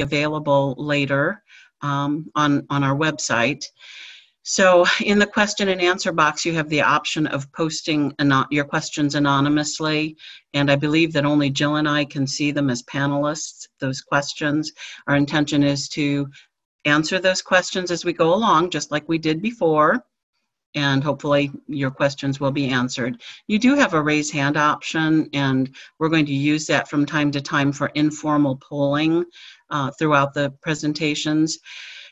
available later um, on, on our website. So in the question and answer box, you have the option of posting your questions anonymously. And I believe that only Jill and I can see them as panelists, those questions. Our intention is to answer those questions as we go along, just like we did before. And hopefully your questions will be answered. You do have a raise hand option, and we're going to use that from time to time for informal polling uh, throughout the presentations.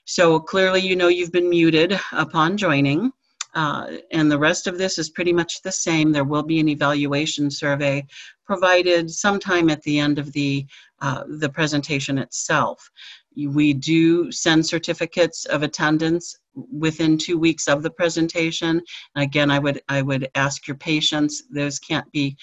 So clearly you know you've been muted upon joining. Uh, and the rest of this is pretty much the same. There will be an evaluation survey provided sometime at the end of the, uh, the presentation itself. We do send certificates of attendance within two weeks of the presentation. Again, I would, I would ask your patience. Those can't be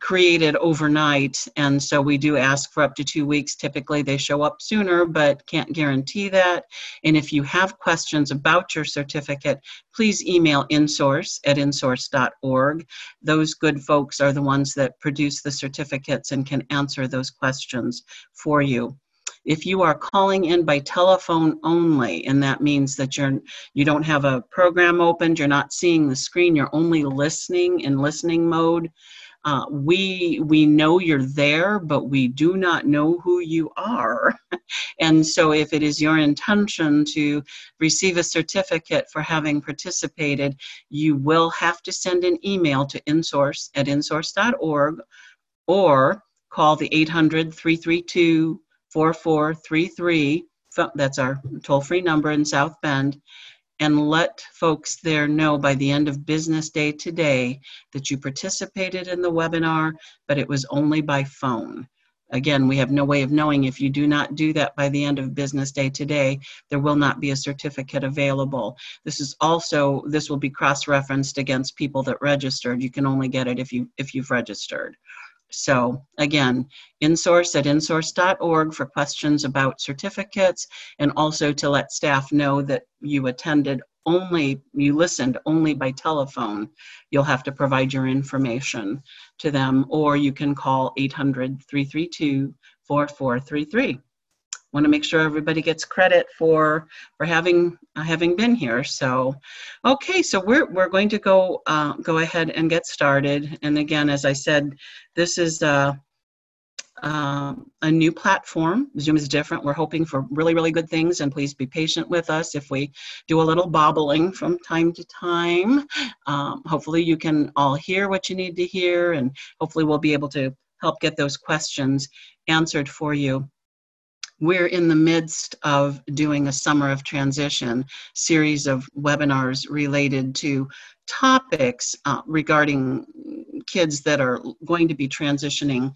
created overnight. And so we do ask for up to two weeks. Typically they show up sooner but can't guarantee that. And if you have questions about your certificate please email insource at insource.org those good folks are the ones that produce the certificates and can answer those questions for you. If you are calling in by telephone only and that means that you're you don't have a program opened you're not seeing the screen you're only listening in listening mode uh, we we know you're there, but we do not know who you are. and so, if it is your intention to receive a certificate for having participated, you will have to send an email to insource at insource.org or call the 800 332 4433. That's our toll free number in South Bend and let folks there know by the end of business day today that you participated in the webinar, but it was only by phone. Again, we have no way of knowing if you do not do that by the end of business day today, there will not be a certificate available. This is also, this will be cross-referenced against people that registered. You can only get it if, you, if you've registered. So again, insource at insource.org for questions about certificates and also to let staff know that you attended only, you listened only by telephone. You'll have to provide your information to them or you can call 800 332 4433 want to make sure everybody gets credit for for having uh, having been here. So, okay, so we're we're going to go uh, go ahead and get started. And again, as I said, this is. Uh, uh, a new platform. Zoom is different. We're hoping for really, really good things, and please be patient with us if we do a little bobbling from time to time. Um, hopefully, you can all hear what you need to hear, and hopefully, we'll be able to help get those questions answered for you we're in the midst of doing a summer of transition series of webinars related to topics uh, regarding kids that are going to be transitioning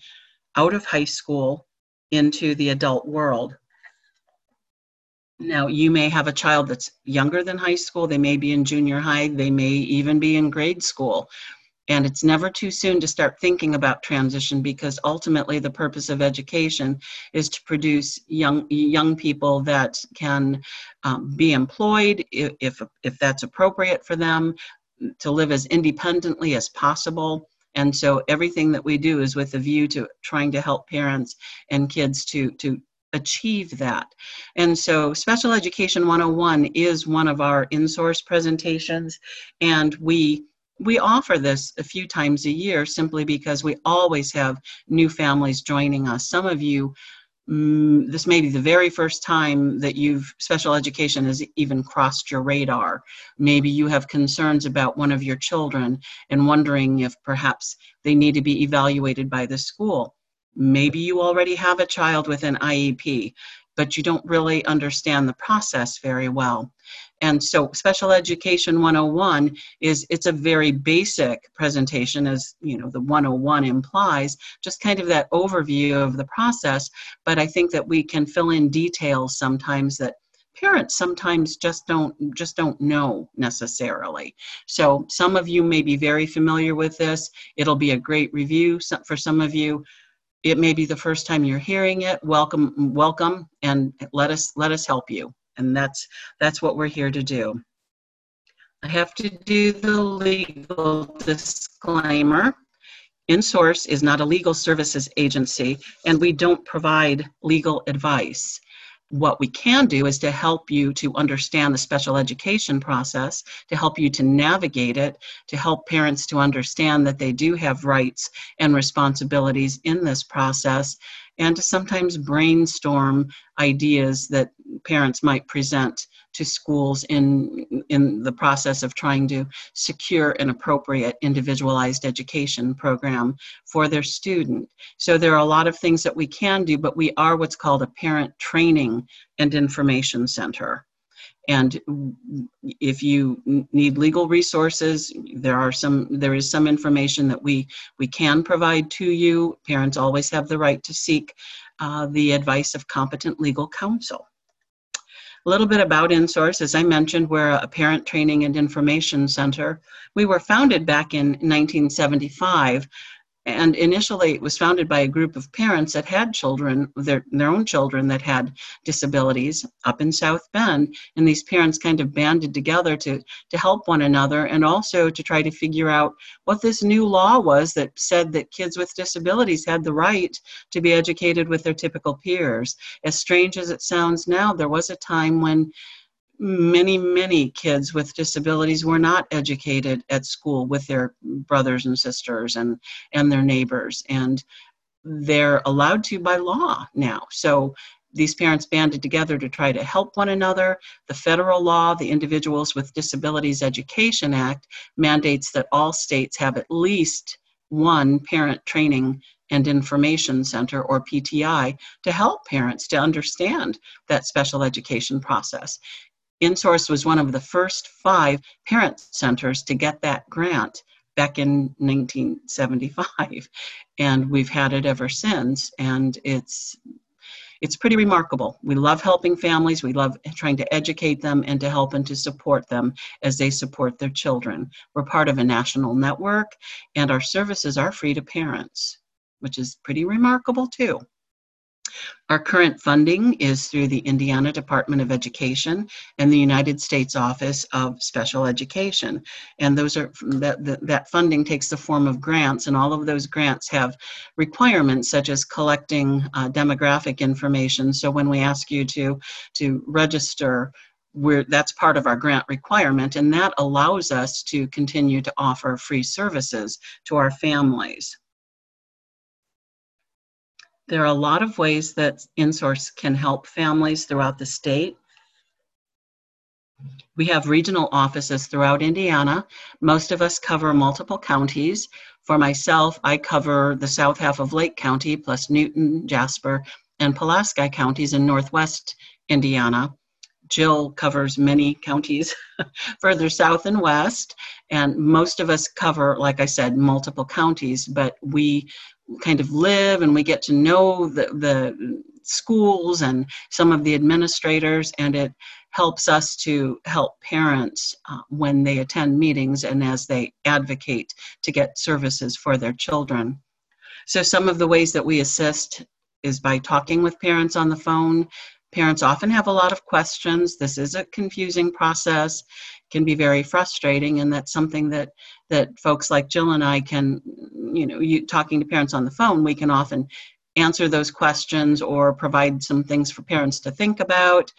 out of high school into the adult world. Now, you may have a child that's younger than high school, they may be in junior high, they may even be in grade school. And it's never too soon to start thinking about transition because ultimately the purpose of education is to produce young young people that can um, be employed if, if that's appropriate for them, to live as independently as possible. And so everything that we do is with a view to trying to help parents and kids to, to achieve that. And so Special Education 101 is one of our in-source presentations, and we we offer this a few times a year simply because we always have new families joining us. Some of you, mm, this may be the very first time that you've special education has even crossed your radar. Maybe you have concerns about one of your children and wondering if perhaps they need to be evaluated by the school. Maybe you already have a child with an IEP, but you don't really understand the process very well. And so Special Education 101 is, it's a very basic presentation as, you know, the 101 implies, just kind of that overview of the process. But I think that we can fill in details sometimes that parents sometimes just don't just don't know necessarily. So some of you may be very familiar with this. It'll be a great review for some of you. It may be the first time you're hearing it. Welcome welcome and let us let us help you and that's that's what we're here to do. I have to do the legal disclaimer. InSource is not a legal services agency, and we don't provide legal advice what we can do is to help you to understand the special education process, to help you to navigate it, to help parents to understand that they do have rights and responsibilities in this process, and to sometimes brainstorm ideas that parents might present to schools in, in the process of trying to secure an appropriate individualized education program for their student. So there are a lot of things that we can do, but we are what's called a parent training and information center. And if you need legal resources, there are some there is some information that we we can provide to you. Parents always have the right to seek uh, the advice of competent legal counsel. A little bit about InSource. As I mentioned, we're a parent training and information center. We were founded back in 1975 and initially it was founded by a group of parents that had children their, their own children that had disabilities up in south bend. And these parents kind of banded together to to help one another and also to try to figure out what this new law was that said that kids with disabilities had the right to be educated with their typical peers. As strange as it sounds now there was a time when many, many kids with disabilities were not educated at school with their brothers and sisters and, and their neighbors. And they're allowed to by law now. So these parents banded together to try to help one another. The federal law, the Individuals with Disabilities Education Act, mandates that all states have at least one parent training and information center or PTI to help parents to understand that special education process. InSource was one of the first five parent centers to get that grant back in 1975 and we've had it ever since and it's it's pretty remarkable. We love helping families we love trying to educate them and to help and to support them as they support their children. We're part of a national network and our services are free to parents which is pretty remarkable too our current funding is through the Indiana Department of Education and the United States Office of Special Education. And those are that, that, funding takes the form of grants, and all of those grants have requirements such as collecting uh, demographic information. So when we ask you to, to register we're, that's part of our grant requirement, and that allows us to continue to offer free services to our families. There are a lot of ways that InSource can help families throughout the state. We have regional offices throughout Indiana. Most of us cover multiple counties. For myself, I cover the south half of Lake County, plus Newton, Jasper, and Pulaski counties in northwest Indiana. Jill covers many counties further south and west, and most of us cover, like I said, multiple counties, but we kind of live and we get to know the, the schools and some of the administrators and it helps us to help parents uh, when they attend meetings and as they advocate to get services for their children. So some of the ways that we assist is by talking with parents on the phone. Parents often have a lot of questions. This is a confusing process. Can be very frustrating and that's something that that folks like jill and i can you know you talking to parents on the phone we can often answer those questions or provide some things for parents to think about.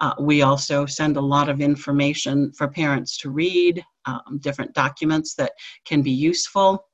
Uh, we also send a lot of information for parents to read um, different documents that can be useful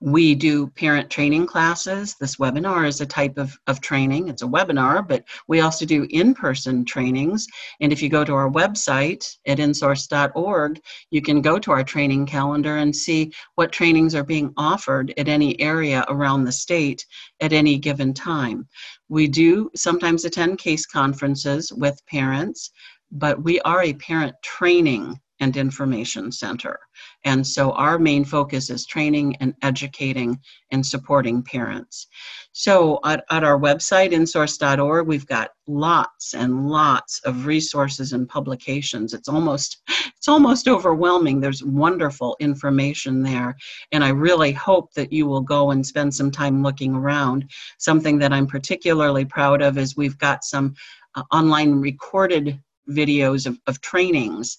we do parent training classes. This webinar is a type of, of training. It's a webinar, but we also do in-person trainings. And if you go to our website at insource.org, you can go to our training calendar and see what trainings are being offered at any area around the state at any given time. We do sometimes attend case conferences with parents, but we are a parent training and information center. And so our main focus is training and educating and supporting parents. So at, at our website, insource.org, we've got lots and lots of resources and publications. It's almost it's almost overwhelming. There's wonderful information there. And I really hope that you will go and spend some time looking around. Something that I'm particularly proud of is we've got some uh, online recorded videos of, of trainings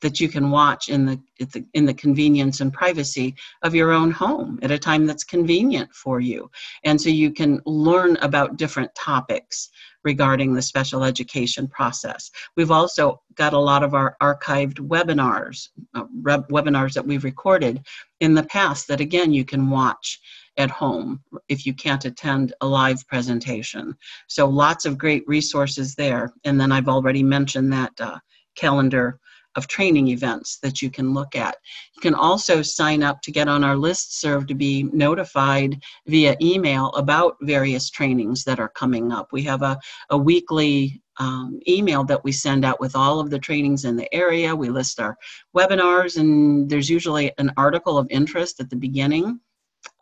that you can watch in the, in the convenience and privacy of your own home at a time that's convenient for you. And so you can learn about different topics regarding the special education process. We've also got a lot of our archived webinars, uh, webinars that we've recorded in the past that again you can watch at home if you can't attend a live presentation. So lots of great resources there. And then I've already mentioned that uh, calendar of training events that you can look at. You can also sign up to get on our list serve to be notified via email about various trainings that are coming up. We have a, a weekly um, email that we send out with all of the trainings in the area. We list our webinars, and there's usually an article of interest at the beginning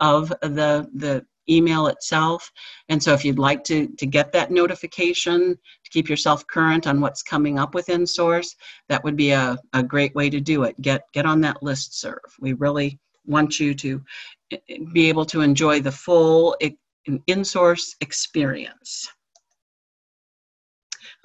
of the, the email itself. And so if you'd like to, to get that notification, to keep yourself current on what's coming up with InSource, that would be a, a great way to do it. Get, get on that list serve. We really want you to eh, eh, be able to enjoy the full InSource experience.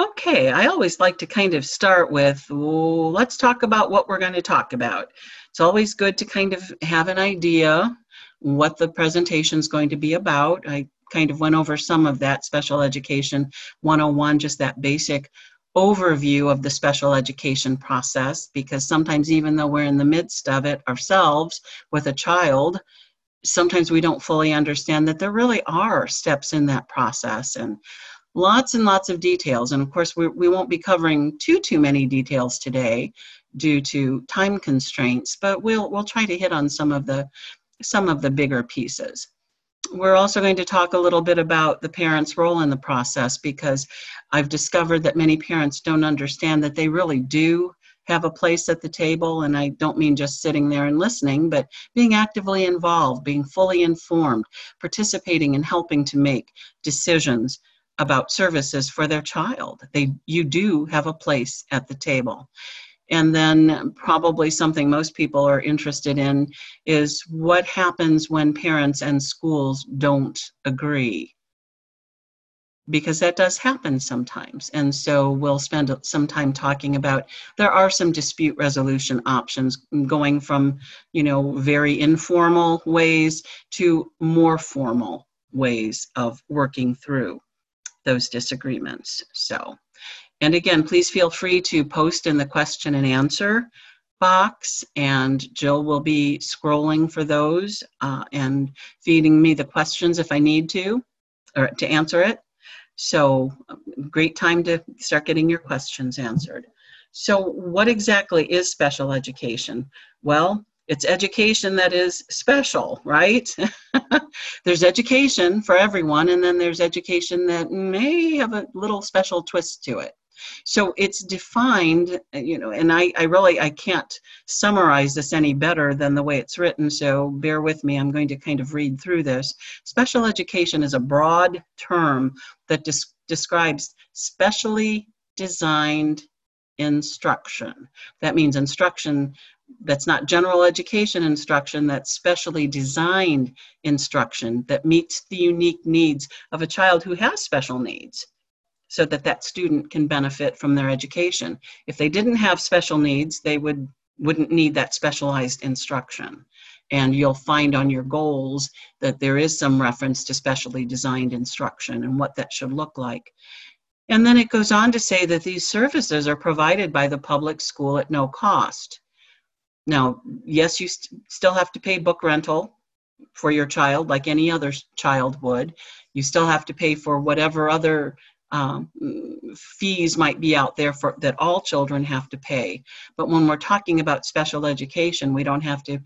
Okay, I always like to kind of start with, well, let's talk about what we're going to talk about. It's always good to kind of have an idea what the presentation is going to be about. I kind of went over some of that special education 101, just that basic overview of the special education process because sometimes even though we're in the midst of it ourselves with a child sometimes we don't fully understand that there really are steps in that process and lots and lots of details and of course we, we won't be covering too too many details today due to time constraints but we'll we'll try to hit on some of the some of the bigger pieces. We're also going to talk a little bit about the parents' role in the process because I've discovered that many parents don't understand that they really do have a place at the table. And I don't mean just sitting there and listening, but being actively involved, being fully informed, participating and helping to make decisions about services for their child. They, you do have a place at the table. And then, probably something most people are interested in is what happens when parents and schools don't agree. Because that does happen sometimes. And so, we'll spend some time talking about there are some dispute resolution options going from, you know, very informal ways to more formal ways of working through those disagreements. So, and again, please feel free to post in the question and answer box, and Jill will be scrolling for those uh, and feeding me the questions if I need to, or to answer it. So great time to start getting your questions answered. So what exactly is special education? Well, it's education that is special, right? there's education for everyone, and then there's education that may have a little special twist to it. So it's defined, you know, and I, I really, I can't summarize this any better than the way it's written, so bear with me. I'm going to kind of read through this. Special education is a broad term that des describes specially designed instruction. That means instruction that's not general education instruction, that's specially designed instruction that meets the unique needs of a child who has special needs so that that student can benefit from their education. If they didn't have special needs, they would wouldn't need that specialized instruction. And you'll find on your goals that there is some reference to specially designed instruction and what that should look like. And then it goes on to say that these services are provided by the public school at no cost. Now, yes, you st still have to pay book rental for your child like any other child would. You still have to pay for whatever other um, fees might be out there for that all children have to pay. But when we're talking about special education, we don't have to.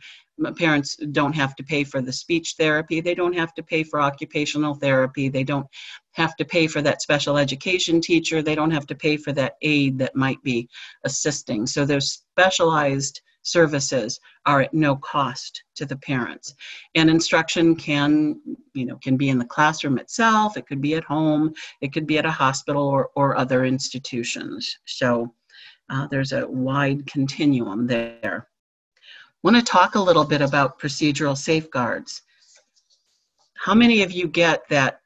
Parents don't have to pay for the speech therapy. They don't have to pay for occupational therapy. They don't have to pay for that special education teacher. They don't have to pay for that aide that might be assisting. So there's specialized services are at no cost to the parents. And instruction can, you know, can be in the classroom itself, it could be at home, it could be at a hospital or, or other institutions. So uh, there's a wide continuum there. Want to talk a little bit about procedural safeguards. How many of you get that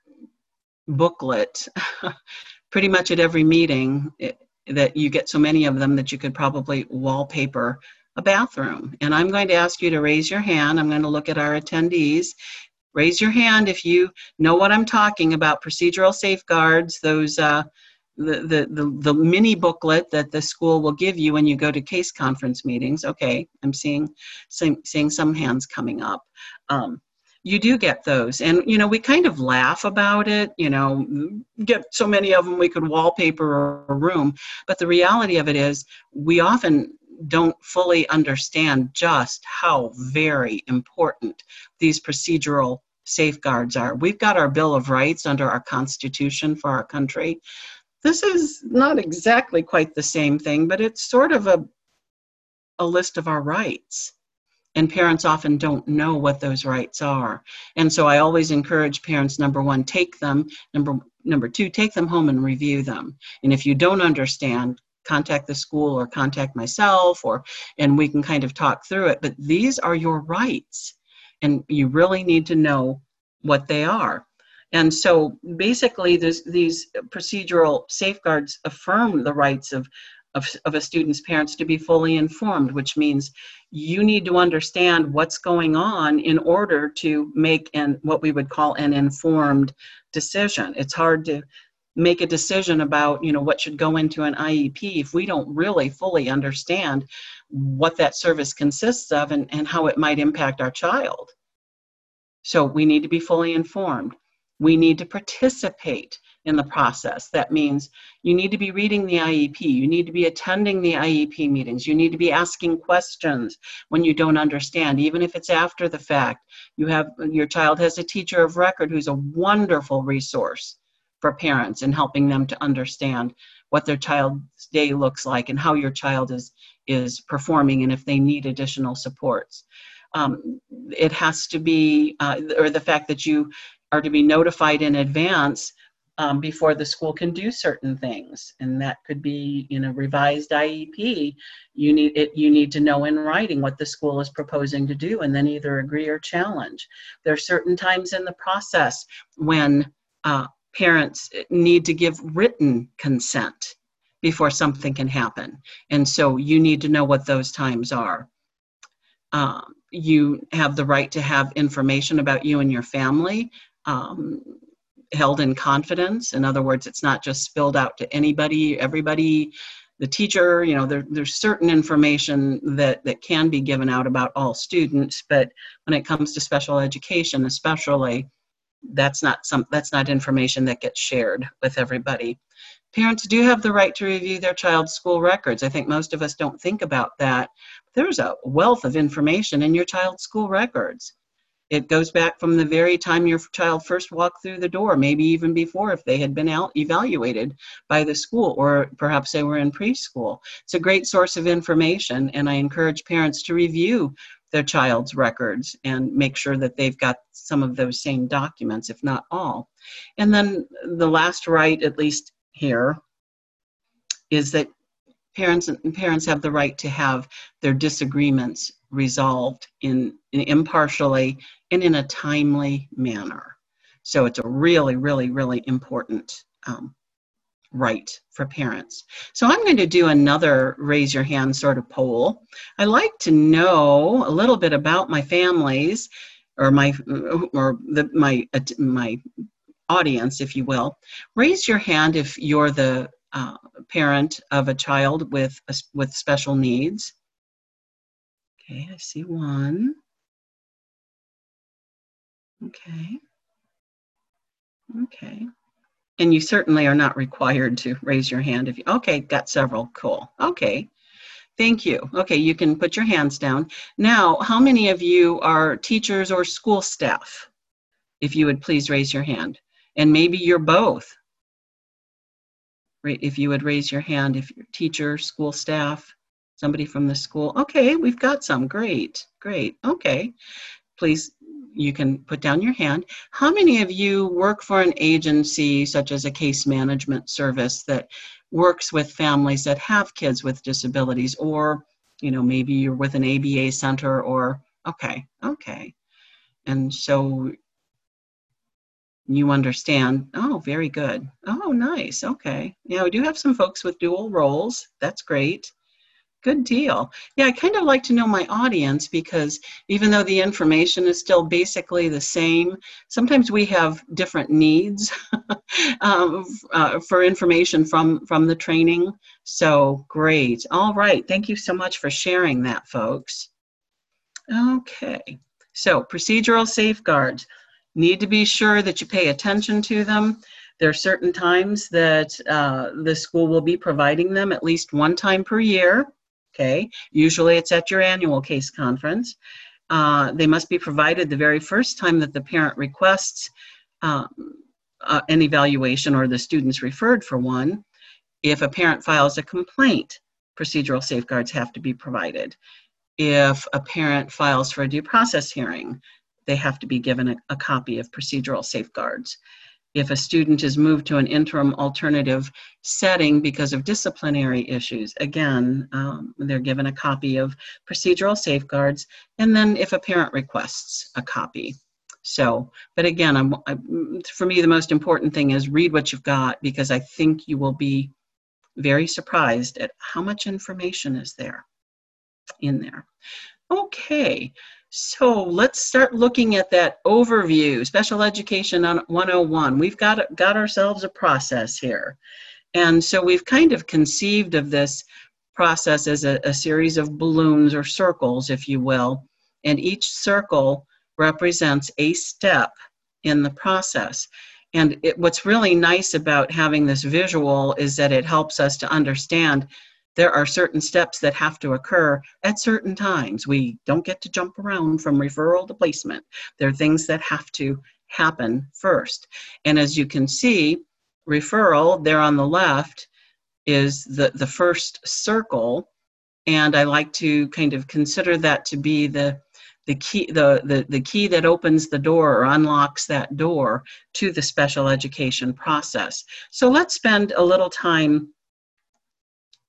booklet pretty much at every meeting? It, that you get so many of them that you could probably wallpaper a bathroom. And I'm going to ask you to raise your hand. I'm going to look at our attendees. Raise your hand if you know what I'm talking about, procedural safeguards, those uh, the, the, the, the mini booklet that the school will give you when you go to case conference meetings. Okay, I'm seeing, seeing, seeing some hands coming up. Um, you do get those and you know we kind of laugh about it you know get so many of them we could wallpaper a room but the reality of it is we often don't fully understand just how very important these procedural safeguards are. We've got our bill of rights under our constitution for our country. This is not exactly quite the same thing but it's sort of a a list of our rights. And parents often don't know what those rights are. And so i always encourage parents number one take them number number two take them home and review them. And if you don't understand contact the school or contact myself or and we can kind of talk through it but these are your rights and you really need to know what they are and so basically this, these procedural safeguards affirm the rights of of, of a student's parents to be fully informed, which means you need to understand what's going on in order to make an what we would call an informed decision. It's hard to make a decision about you know what should go into an IEP if we don't really fully understand what that service consists of and, and how it might impact our child. So we need to be fully informed. We need to participate in the process. That means you need to be reading the IEP, you need to be attending the IEP meetings, you need to be asking questions when you don't understand, even if it's after the fact. You have your child has a teacher of record who's a wonderful resource for parents and helping them to understand what their child's day looks like and how your child is is performing and if they need additional supports. Um, it has to be, uh, or the fact that you are to be notified in advance um, before the school can do certain things. And that could be you know revised iep you need it you need to know in writing what the school is proposing to do and then either agree or challenge. There are certain times in the process when uh, parents need to give written consent before something can happen. And so you need to know what those times are. Um, you have the right to have information about you and your family um, held in confidence. In other words, it's not just spilled out to anybody, everybody, the teacher, you know, there, there's certain information that, that can be given out about all students, but when it comes to special education, especially, that's not some that's not information that gets shared with everybody. Parents do have the right to review their child's school records. I think most of us don't think about that. There's a wealth of information in your child's school records. It goes back from the very time your child first walked through the door, maybe even before if they had been out evaluated by the school or perhaps they were in preschool. It's a great source of information, and I encourage parents to review their child's records and make sure that they've got some of those same documents, if not all. And then the last right, at least here, is that parents and parents have the right to have their disagreements resolved in, in impartially and in a timely manner. So it's a really, really, really important um, right for parents. So I'm going to do another raise your hand sort of poll. I like to know a little bit about my families or my or the, my my audience, if you will. Raise your hand if you're the uh, parent of a child with with special needs. Okay, I see one. Okay. Okay. And you certainly are not required to raise your hand if you, okay, got several, cool. Okay, thank you. Okay, you can put your hands down. Now, how many of you are teachers or school staff? If you would please raise your hand. And maybe you're both. If you would raise your hand if you're teacher, school staff, somebody from the school. Okay, we've got some. Great, great. Okay. Please, you can put down your hand. How many of you work for an agency such as a case management service that works with families that have kids with disabilities or you know maybe you're with an ABA center or okay okay and so you understand. Oh, very good. Oh, nice. Okay. Yeah, we do have some folks with dual roles. That's great. Good deal. Yeah, I kind of like to know my audience because even though the information is still basically the same, sometimes we have different needs um, uh, for information from, from the training. So great. All right. Thank you so much for sharing that, folks. Okay. So procedural safeguards. Need to be sure that you pay attention to them. There are certain times that uh, the school will be providing them at least one time per year okay? Usually it's at your annual case conference. Uh, they must be provided the very first time that the parent requests um, uh, an evaluation or the student's referred for one. If a parent files a complaint, procedural safeguards have to be provided. If a parent files for a due process hearing, they have to be given a, a copy of procedural safeguards. If a student is moved to an interim alternative setting because of disciplinary issues, again, um, they're given a copy of procedural safeguards, and then if a parent requests a copy. So, but again, I'm, I, for me, the most important thing is read what you've got because I think you will be very surprised at how much information is there in there. Okay, so let's start looking at that overview, Special Education on 101. We've got, got ourselves a process here. And so we've kind of conceived of this process as a, a series of balloons or circles, if you will. And each circle represents a step in the process. And it, what's really nice about having this visual is that it helps us to understand there are certain steps that have to occur at certain times. We don't get to jump around from referral to placement. There are things that have to happen first. And as you can see, referral there on the left is the, the first circle. And I like to kind of consider that to be the the key the, the, the key that opens the door or unlocks that door to the special education process. So let's spend a little time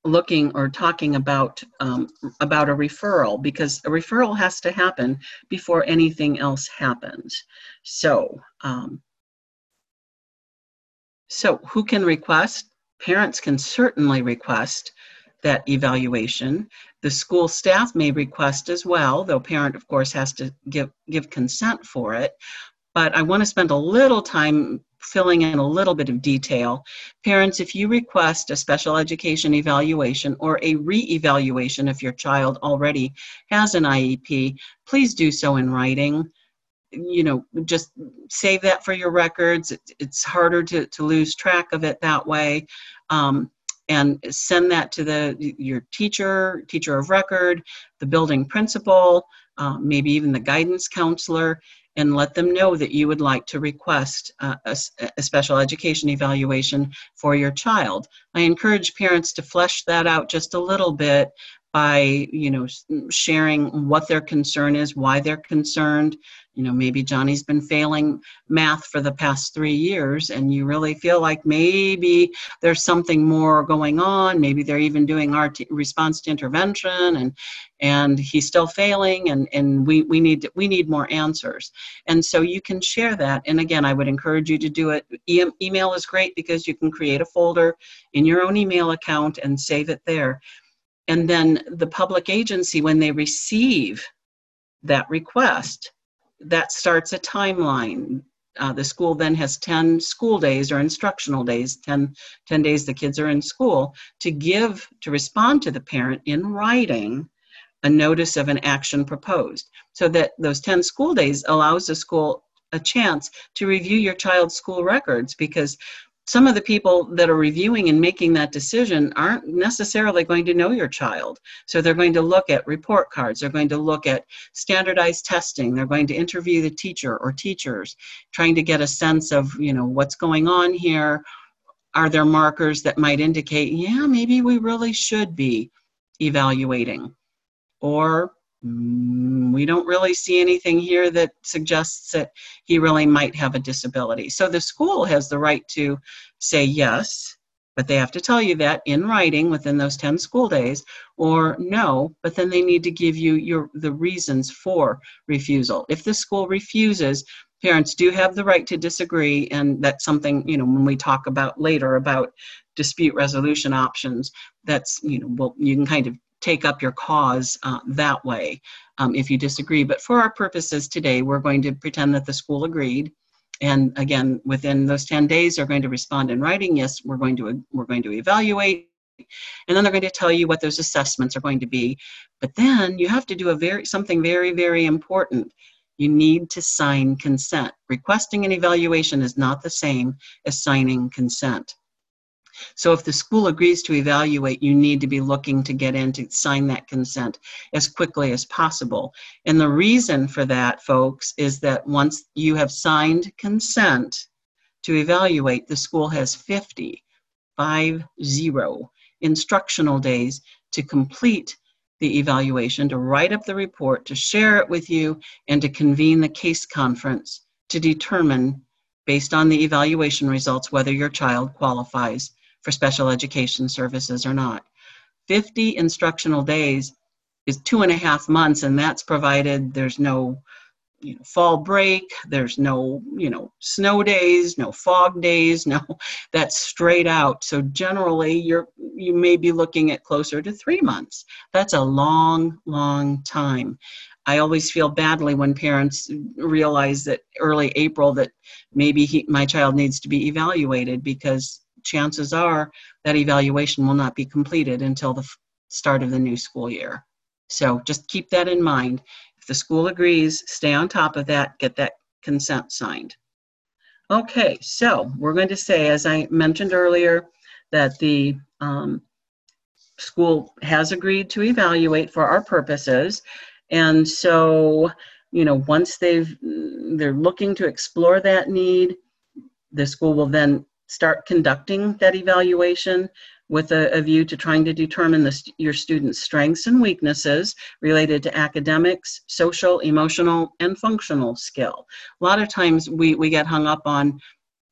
looking or talking about um, about a referral because a referral has to happen before anything else happens. So, um, so who can request? Parents can certainly request that evaluation. The school staff may request as well, though parent, of course, has to give give consent for it. But I want to spend a little time filling in a little bit of detail. Parents, if you request a special education evaluation or a re-evaluation if your child already has an IEP, please do so in writing. You know, just save that for your records. it's harder to, to lose track of it that way. Um, and send that to the your teacher, teacher of record, the building principal, uh, maybe even the guidance counselor, and let them know that you would like to request uh, a, a, special education evaluation for your child. I encourage parents to flesh that out just a little bit by you know sharing what their concern is why they're concerned you know maybe johnny's been failing math for the past three years and you really feel like maybe there's something more going on. Maybe they're even doing our response to intervention and and he's still failing and and we we need we need more answers. And so you can share that. And again i would encourage you to do it. E- email is great because you can create a folder in your own email account and save it there. And then the public agency, when they receive that request, that starts a timeline. Uh, the school then has 10 school days or instructional days, 10, 10 days the kids are in school, to give, to respond to the parent in writing a notice of an action proposed. So that those 10 school days allows the school a chance to review your child's school records because some of the people that are reviewing and making that decision aren't necessarily going to know your child. So they're going to look at report cards, they're going to look at standardized testing, they're going to interview the teacher or teachers, trying to get a sense of, you know, what's going on here. Are there markers that might indicate, yeah, maybe we really should be evaluating? Or Mm, we don't really see anything here that suggests that he really might have a disability. So the school has the right to say yes, but they have to tell you that in writing within those 10 school days, or no, but then they need to give you your the reasons for refusal. If the school refuses parents do have the right to disagree, and that's something, you know, when we talk about later about dispute resolution options, that's, you know, well, you can kind of take up your cause uh, that way um, if you disagree. But for our purposes today, we're going to pretend that the school agreed. And again, within those 10 days, they're going to respond in writing. Yes, we're going to we're going to evaluate, and then they're going to tell you what those assessments are going to be. But then you have to do a very something very very important. You need to sign consent. Requesting an evaluation is not the same as signing consent. So if the school agrees to evaluate, you need to be looking to get in to sign that consent as quickly as possible. And the reason for that, folks, is that once you have signed consent to evaluate, the school has 50, five zero instructional days to complete the evaluation, to write up the report, to share it with you, and to convene the case conference to determine, based on the evaluation results, whether your child qualifies for special education services or not. 50 instructional days is two and a half months, and that's provided there's no you know, fall break, there's no, you know, snow days, no fog days, no, that's straight out. So generally you're, you may be looking at closer to three months. That's a long, long time. I always feel badly when parents realize that early April that maybe he, my child needs to be evaluated because chances are that evaluation will not be completed until the start of the new school year. So just keep that in mind. If the school agrees, stay on top of that, get that consent signed. Okay, so we're going to say, as I mentioned earlier, that the um, school has agreed to evaluate for our purposes. And so, you know, once they've, they're looking to explore that need, the school will then start conducting that evaluation with a, a view to trying to determine the, your students' strengths and weaknesses related to academics, social, emotional, and functional skill. A lot of times we, we get hung up on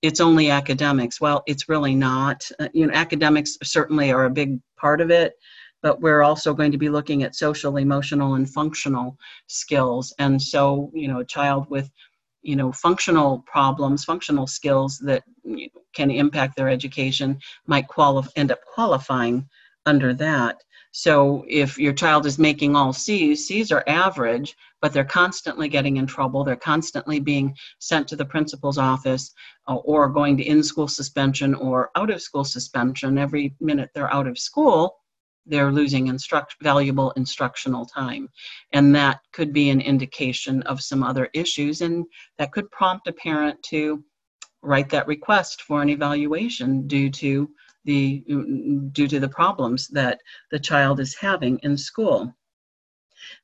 it's only academics. Well, it's really not. Uh, you know, academics certainly are a big part of it, but we're also going to be looking at social, emotional, and functional skills. And so, you know, a child with you know functional problems functional skills that can impact their education might qualify end up qualifying under that so if your child is making all C's, C's are average, but they're constantly getting in trouble. They're constantly being sent to the principal's office uh, or going to in-school suspension or out-of-school suspension. Every minute they're out of school, they're losing instruct, valuable instructional time. And that could be an indication of some other issues, and that could prompt a parent to write that request for an evaluation due to the due to the problems that the child is having in school.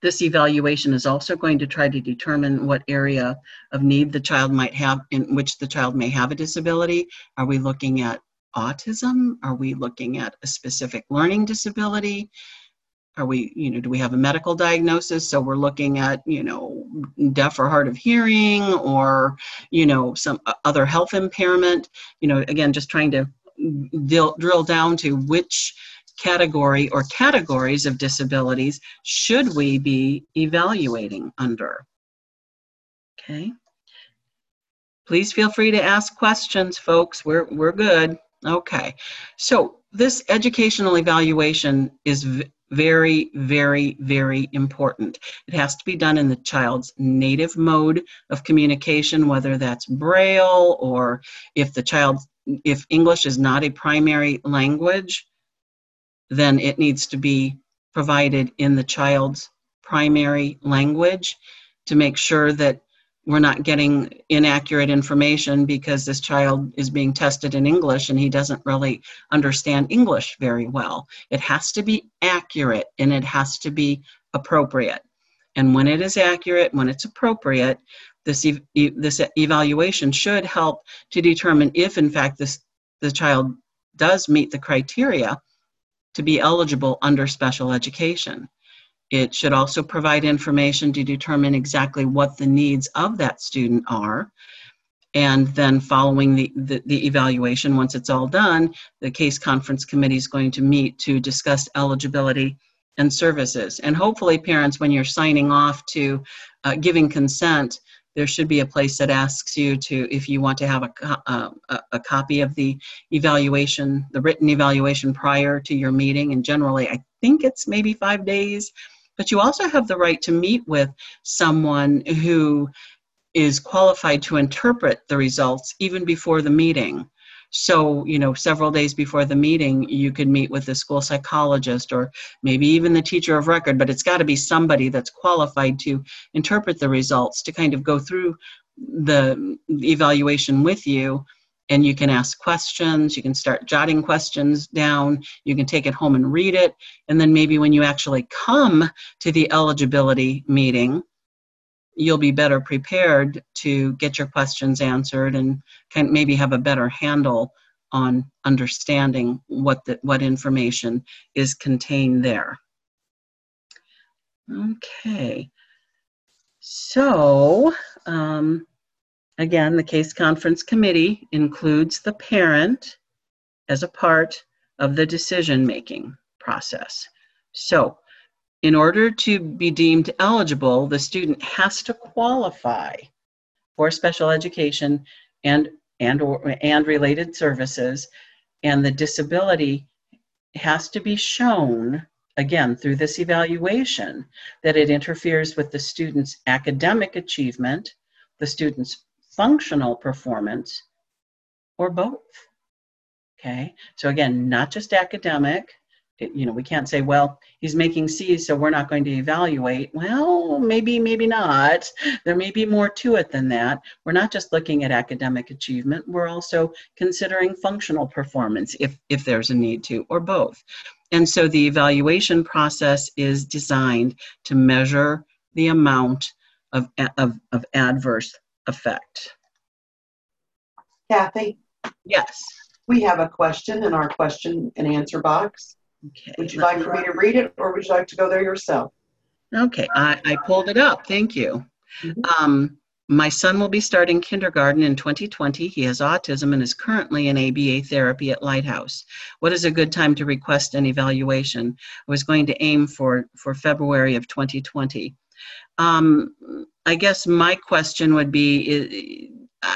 This evaluation is also going to try to determine what area of need the child might have in which the child may have a disability. Are we looking at autism? Are we looking at a specific learning disability? Are we, you know, do we have a medical diagnosis? So we're looking at, you know, deaf or hard of hearing or, you know, some uh, other health impairment. You know, again, just trying to drill, drill down to which category or categories of disabilities should we be evaluating under. Okay. Please feel free to ask questions, folks. We're, we're good. Okay, so this educational evaluation is very, very, very important. It has to be done in the child's native mode of communication, whether that's Braille or if the child, if English is not a primary language, then it needs to be provided in the child's primary language to make sure that we're not getting inaccurate information because this child is being tested in English and he doesn't really understand English very well. It has to be accurate and it has to be appropriate. And when it is accurate, when it's appropriate, this, ev this evaluation should help to determine if, in fact, this, the child does meet the criteria to be eligible under special education. It should also provide information to determine exactly what the needs of that student are. And then following the, the, the, evaluation, once it's all done, the case conference committee is going to meet to discuss eligibility and services. And hopefully parents, when you're signing off to uh, giving consent, there should be a place that asks you to, if you want to have a, a, a, copy of the evaluation, the written evaluation prior to your meeting. And generally, I think it's maybe five days. But you also have the right to meet with someone who is qualified to interpret the results even before the meeting. So, you know, several days before the meeting, you could meet with the school psychologist or maybe even the teacher of record, but it's got to be somebody that's qualified to interpret the results to kind of go through the evaluation with you. And you can ask questions, you can start jotting questions down, you can take it home and read it. And then maybe when you actually come to the eligibility meeting, you'll be better prepared to get your questions answered and can maybe have a better handle on understanding what the, what information is contained there. Okay, so um, again, the case conference committee includes the parent as a part of the decision making process. So in order to be deemed eligible, the student has to qualify for special education and and or, and related services and the disability has to be shown again through this evaluation that it interferes with the student's academic achievement, the student's functional performance, or both. Okay, so again, not just academic, you know, we can't say, well, he's making C's, so we're not going to evaluate. Well, maybe, maybe not. There may be more to it than that. We're not just looking at academic achievement, we're also considering functional performance if, if there's a need to, or both. And so the evaluation process is designed to measure the amount of, of, of adverse effect. Kathy? Yes. We have a question in our question and answer box. Okay. Would you like for me to read it or would you like to go there yourself? Okay, I, I pulled it up. Thank you. Mm-hmm. Um, my son will be starting kindergarten in 2020. He has autism and is currently in ABA therapy at Lighthouse. What is a good time to request an evaluation? I was going to aim for, for February of 2020. Um, I guess my question would be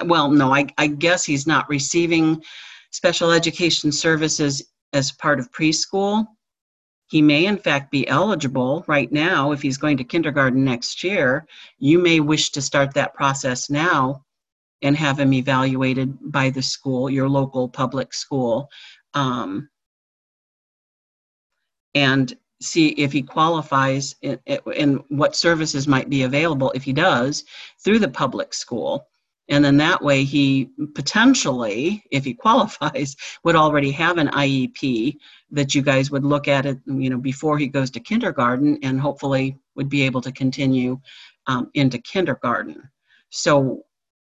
well, no, I, I guess he's not receiving special education services as part of preschool. He may, in fact, be eligible right now if he's going to kindergarten next year. You may wish to start that process now and have him evaluated by the school, your local public school, um, and see if he qualifies and what services might be available if he does through the public school. And then that way he potentially if he qualifies would already have an iep that you guys would look at it you know before he goes to kindergarten and hopefully would be able to continue um, into kindergarten. So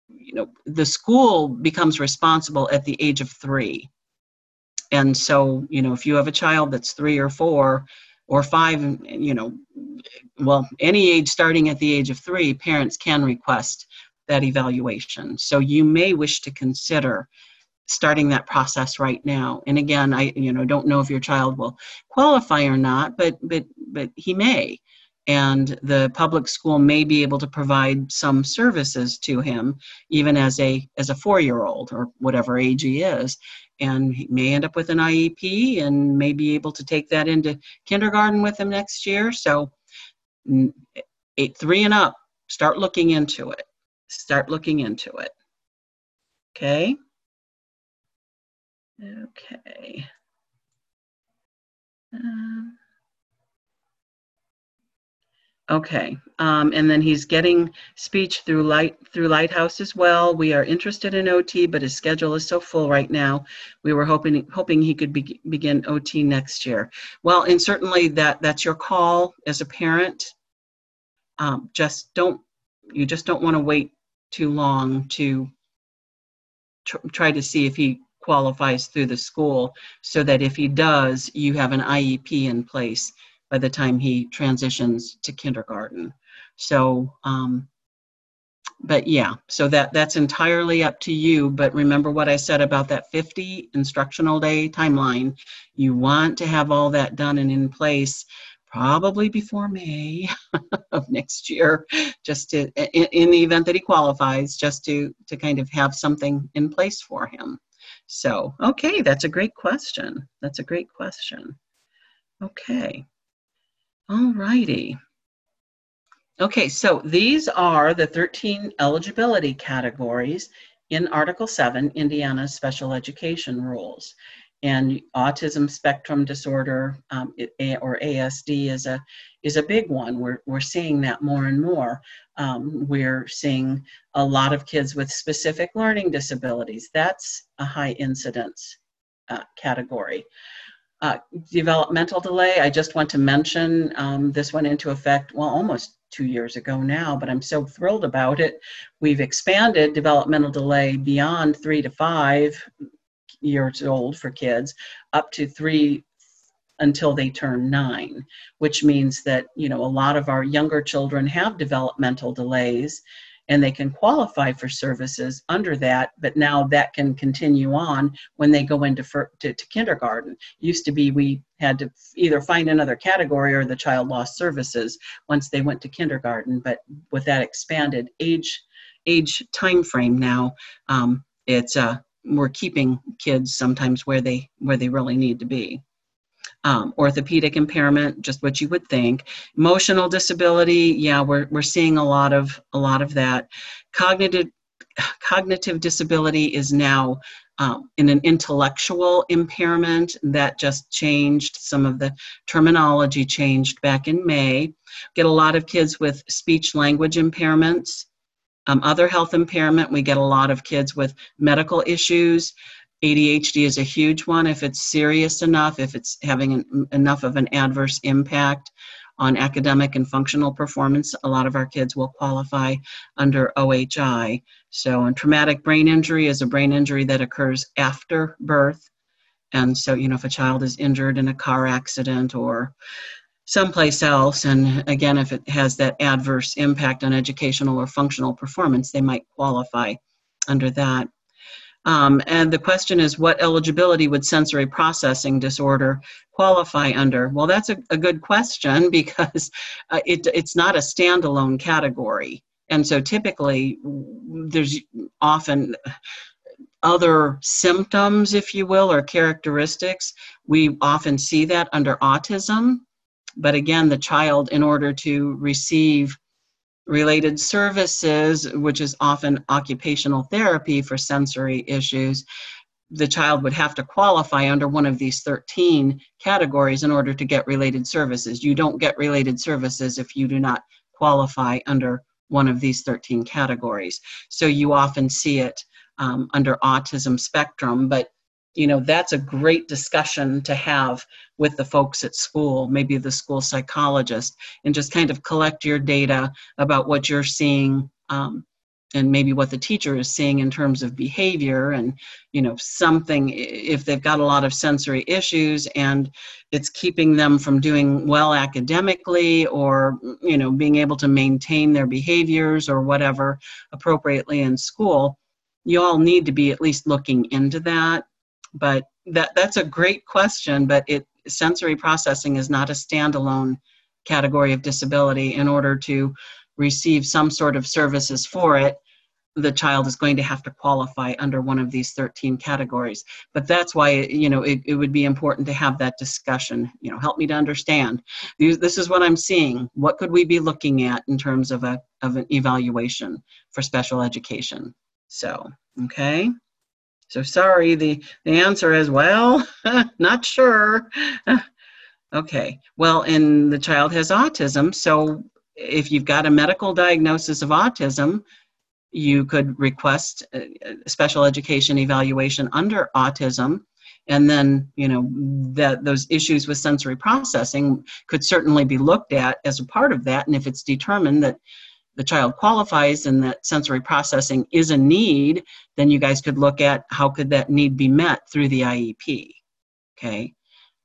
you know the school becomes responsible at the age of three. And so you know if you have a child that's three or four or five you know well any age starting at the age of three parents can request that evaluation. So you may wish to consider starting that process right now. And again, I you know don't know if your child will qualify or not, but but but he may. And the public school may be able to provide some services to him, even as a as a four-year-old or whatever age he is, and he may end up with an IEP and may be able to take that into kindergarten with him next year. So, eight three and up, start looking into it start looking into it. Okay? Okay. Um, okay, um, and then he's getting speech through light through Lighthouse as well. We are interested in OT, but his schedule is so full right now. We were hoping hoping he could be, begin OT next year. Well, and certainly that that's your call as a parent. Um, just don't you just don't want to wait too long to tr- try to see if he qualifies through the school so that if he does, you have an IEP in place by the time he transitions to kindergarten. So, um, but yeah, so that that's entirely up to you. But remember what I said about that 50 instructional day timeline. You want to have all that done and in place probably before May of next year, just to, in, in, the event that he qualifies, just to, to kind of have something in place for him. So, okay, that's a great question. That's a great question. Okay. All righty. Okay, so these are the 13 eligibility categories in Article 7, Indiana's special education rules and autism spectrum disorder um, or ASD is a is a big one. We're we're seeing that more and more. Um, we're seeing a lot of kids with specific learning disabilities. That's a high incidence uh, category. Uh, developmental delay. I just want to mention um, this went into effect well almost two years ago now, but I'm so thrilled about it. We've expanded developmental delay beyond three to five years old for kids up to three until they turn nine, which means that you know a lot of our younger children have developmental delays and they can qualify for services under that but now that can continue on when they go into for, to, to kindergarten used to be we had to either find another category or the child lost services once they went to kindergarten but with that expanded age age time frame now um, it's uh, we're keeping kids sometimes where they where they really need to be. Um, orthopedic impairment, just what you would think. Emotional disability, yeah, we're we're seeing a lot of a lot of that. Cognitive cognitive disability is now um, in an intellectual impairment that just changed some of the terminology changed back in may get a lot of kids with speech language impairments um, other health impairment, we get a lot of kids with medical issues. ADHD is a huge one if it's serious enough, if it's having an, enough of an adverse impact on academic and functional performance. A lot of our kids will qualify under OHI. So, and traumatic brain injury is a brain injury that occurs after birth. And so, you know, if a child is injured in a car accident or someplace else. And again, if it has that adverse impact on educational or functional performance, they might qualify under that. Um, and the question is, what eligibility would sensory processing disorder qualify under? Well, that's a, a good question because uh, it, it's not a standalone category. And so typically, there's often other symptoms, if you will, or characteristics. We often see that under autism but again, the child, in order to receive related services, which is often occupational therapy for sensory issues, the child would have to qualify under one of these 13 categories in order to get related services. You don't get related services if you do not qualify under one of these 13 categories. So you often see it um, under autism spectrum, but you know that's a great discussion to have with the folks at school maybe the school psychologist and just kind of collect your data about what you're seeing um, and maybe what the teacher is seeing in terms of behavior and you know something if they've got a lot of sensory issues and it's keeping them from doing well academically or you know being able to maintain their behaviors or whatever appropriately in school you all need to be at least looking into that but that that's a great question but it sensory processing is not a standalone category of disability. In order to receive some sort of services for it the child is going to have to qualify under one of these 13 categories. But that's why you know it, it would be important to have that discussion. You know help me to understand. This is what i'm seeing. What could we be looking at in terms of a of an evaluation for special education? So okay so sorry, the, the answer is, well, not sure. okay, well, and the child has autism, so if you've got a medical diagnosis of autism, you could request special education evaluation under autism and then you know that those issues with sensory processing could certainly be looked at as a part of that and if it's determined that the child qualifies and that sensory processing is a need, then you guys could look at how could that need be met through the IEP. Okay.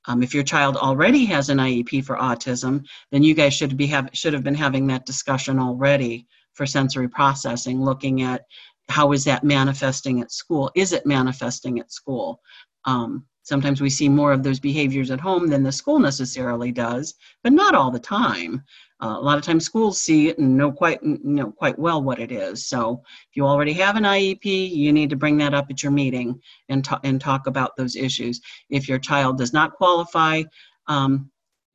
Um, if your child already has an IEP for autism, then you guys should be have should have been having that discussion already for sensory processing, looking at how is that manifesting at school? Is it manifesting at school? Um, Sometimes we see more of those behaviors at home than the school necessarily does, but not all the time. Uh, a lot of times schools see it and know quite know quite well what it is. So if you already have an IEP, you need to bring that up at your meeting and talk and talk about those issues. If your child does not qualify, um,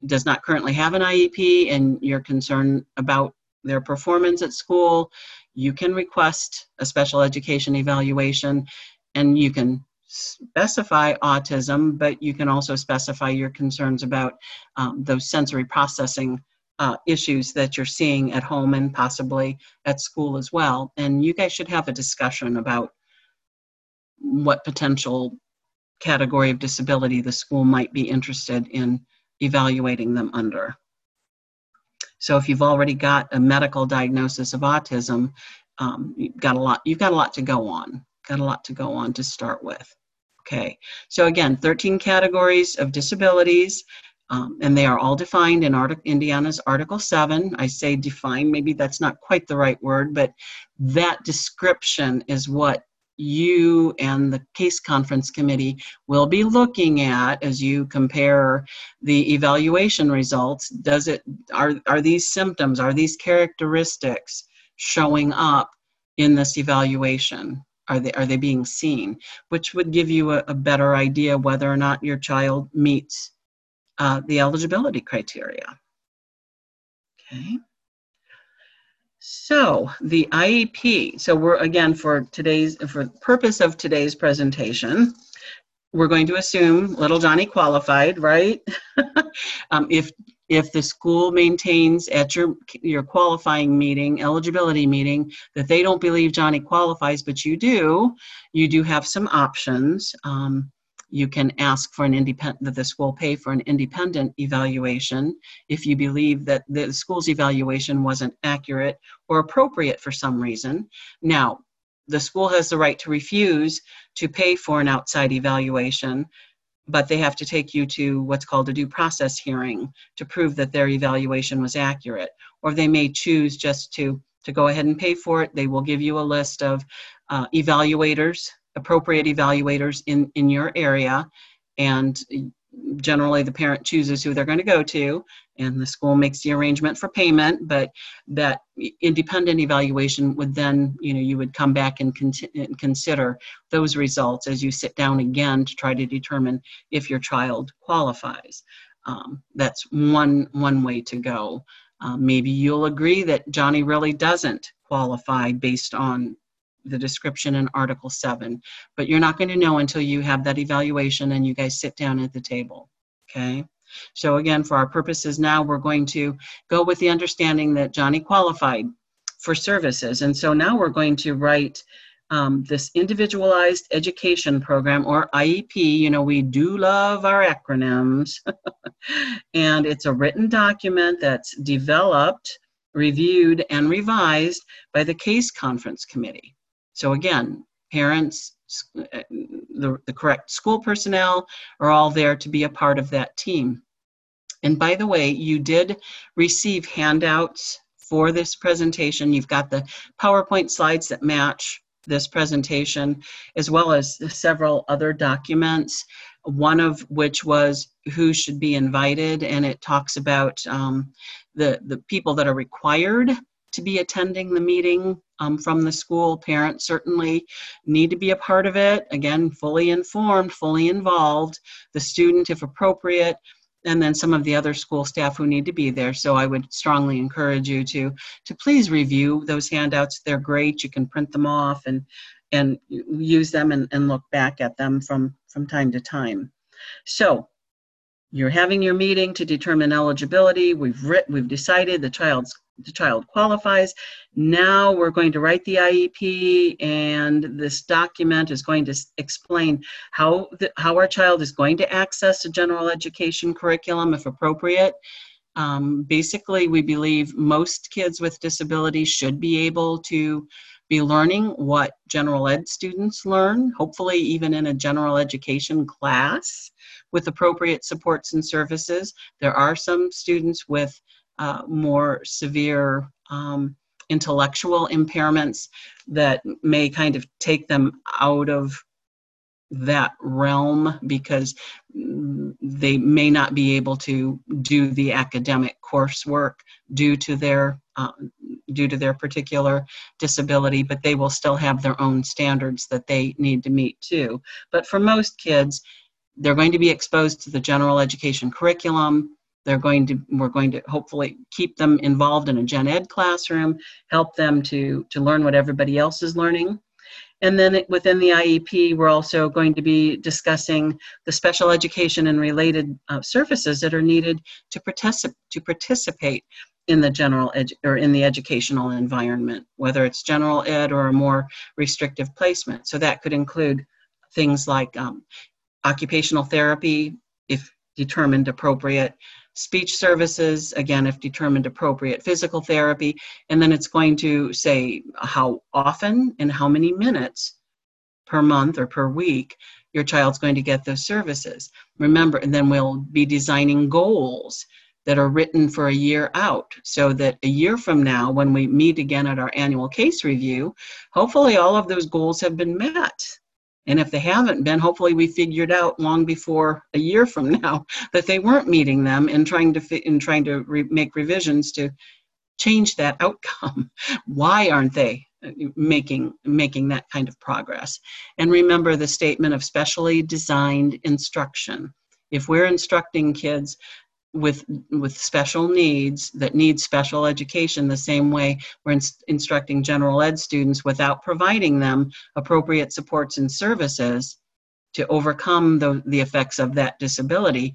does not currently have an IEP, and you're concerned about their performance at school, you can request a special education evaluation, and you can specify autism, but you can also specify your concerns about um, those sensory processing uh, issues that you're seeing at home and possibly at school as well. And you guys should have a discussion about what potential category of disability the school might be interested in evaluating them under. So if you've already got a medical diagnosis of autism, um, you've got a lot. You've got a lot to go on. Got a lot to go on to start with. Okay. So again, 13 categories of disabilities. Um, and they are all defined in Indiana's Article 7. I say define, maybe that's not quite the right word, but that description is what you and the case conference committee will be looking at as you compare the evaluation results. Does it, are, are these symptoms, are these characteristics showing up in this evaluation? Are they, are they being seen? Which would give you a, a better idea whether or not your child meets uh, the eligibility criteria. Okay. So the IEP, so we're again for today's, for purpose of today's presentation, we're going to assume little Johnny qualified, right? um, if if the school maintains at your your qualifying meeting, eligibility meeting, that they don't believe Johnny qualifies, but you do, you do have some options. Um, you can ask for an independent, that the school pay for an independent evaluation if you believe that the school's evaluation wasn't accurate or appropriate for some reason. Now, the school has the right to refuse to pay for an outside evaluation, but they have to take you to what's called a due process hearing to prove that their evaluation was accurate. Or they may choose just to, to go ahead and pay for it. They will give you a list of uh, evaluators appropriate evaluators in, in your area. And generally, the parent chooses who they're going to go to, and the school makes the arrangement for payment. But that independent evaluation would then, you know, you would come back and, con- and consider those results as you sit down again to try to determine if your child qualifies. Um, that's one one way to go. Uh, maybe you'll agree that Johnny really doesn't qualify based on the description in Article 7. But you're not going to know until you have that evaluation and you guys sit down at the table. Okay? So, again, for our purposes now, we're going to go with the understanding that Johnny qualified for services. And so now we're going to write um, this individualized education program or IEP. You know, we do love our acronyms. and it's a written document that's developed, reviewed, and revised by the case conference committee. So again, parents, uh, the, the correct school personnel are all there to be a part of that team. And by the way, you did receive handouts for this presentation. You've got the PowerPoint slides that match this presentation, as well as several other documents, one of which was who should be invited, and it talks about um, the, the people that are required to be attending the meeting um, from the school. Parents certainly need to be a part of it. Again, fully informed, fully involved. The student, if appropriate, and then some of the other school staff who need to be there. So I would strongly encourage you to to please review those handouts. They're great. You can print them off and and use them and, and look back at them from from time to time. So you're having your meeting to determine eligibility. We've writ- we've decided the child's the child qualifies. Now we're going to write the IEP, and this document is going to explain how the, how our child is going to access a general education curriculum if appropriate. Um, basically, we believe most kids with disabilities should be able to be learning what general ed students learn, hopefully even in a general education class with appropriate supports and services. There are some students with uh, more severe um, intellectual impairments that may kind of take them out of that realm because they may not be able to do the academic coursework due to their uh, due to their particular disability but they will still have their own standards that they need to meet too. But for most kids they're going to be exposed to the general education curriculum they're going to we're going to hopefully keep them involved in a gen ed classroom help them to to learn what everybody else is learning and then within the IEP, we're also going to be discussing the special education and related uh, services that are needed to, particip- to participate in the general ed- or in the educational environment, whether it's general ed or a more restrictive placement. So that could include things like um, occupational therapy, if determined appropriate, speech services, again, if determined appropriate, physical therapy, and then it's going to say how often and how many minutes per month or per week your child's going to get those services. Remember, and then we'll be designing goals that are written for a year out so that a year from now, when we meet again at our annual case review, hopefully all of those goals have been met and if they haven't been, hopefully we figured out long before a year from now that they weren't meeting them and trying to fit in trying to re- make revisions to change that outcome. Why aren't they uh, making making that kind of progress? And remember the statement of specially designed instruction. If we're instructing kids with with special needs that need special education the same way we're in, instructing general ed students without providing them appropriate supports and services to overcome the, the effects of that disability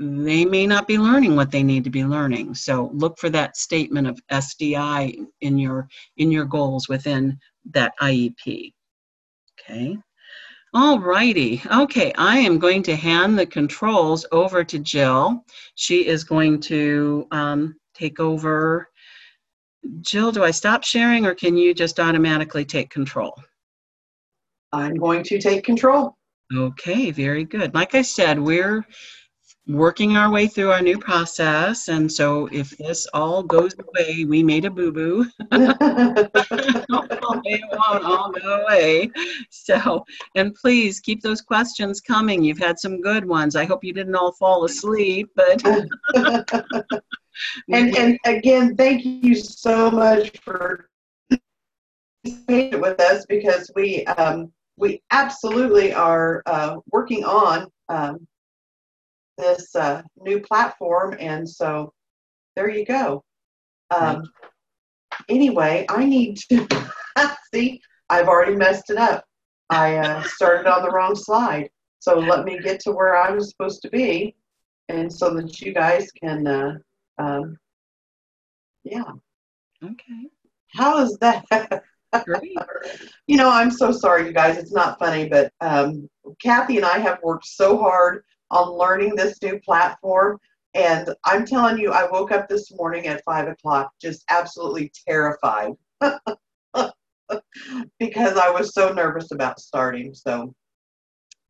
they may not be learning what they need to be learning. So look for that statement of sdi in your in your goals within that iep okay all righty. Okay, I am going to hand the controls over to Jill. She is going to um, take over. Jill, do I stop sharing or can you just automatically take control? I'm going to take control. Okay, very good. Like I said, we're working our way through our new process. And so if this all goes away, we made a boo boo. it won't all go away. So, and please keep those questions coming. You've had some good ones. I hope you didn't all fall asleep, but. and, and again, thank you so much for with us because we um, we absolutely are uh, working on um, this uh, new platform. And so there you go. Um, anyway, I need to see, I've already messed it up. I uh, started on the wrong slide. So let me get to where I was supposed to be. And so that you guys can, uh, um, yeah. Okay. How is that? Great. you know, I'm so sorry, you guys. It's not funny, but um, Kathy and I have worked so hard on learning this new platform. And I'm telling you, I woke up this morning at five o'clock just absolutely terrified because I was so nervous about starting. So,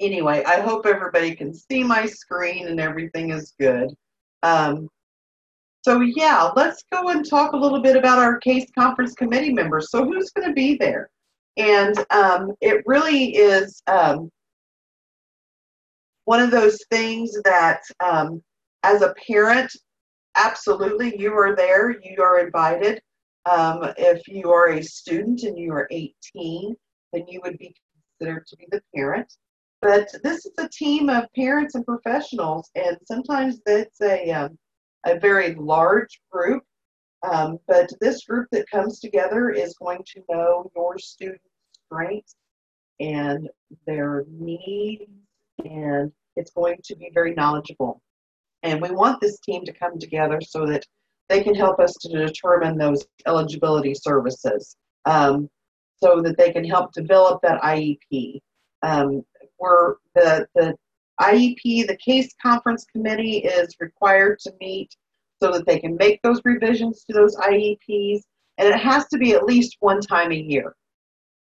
anyway, I hope everybody can see my screen and everything is good. Um, so, yeah, let's go and talk a little bit about our case conference committee members. So, who's going to be there? And um, it really is um, one of those things that um, as a parent absolutely you are there you are invited. Um, if you are a student and you are 18 then you would be considered to be the parent. But this is a team of parents and professionals and sometimes it's a, um, a very large group. Um, but this group that comes together is going to know your students strengths and their needs and it's going to be very knowledgeable. And we want this team to come together so that they can help us to determine those eligibility services um, so that they can help develop that IEP. Um, we're, the, the IEP, the case conference committee is required to meet so that they can make those revisions to those IEPs, and it has to be at least one time a year.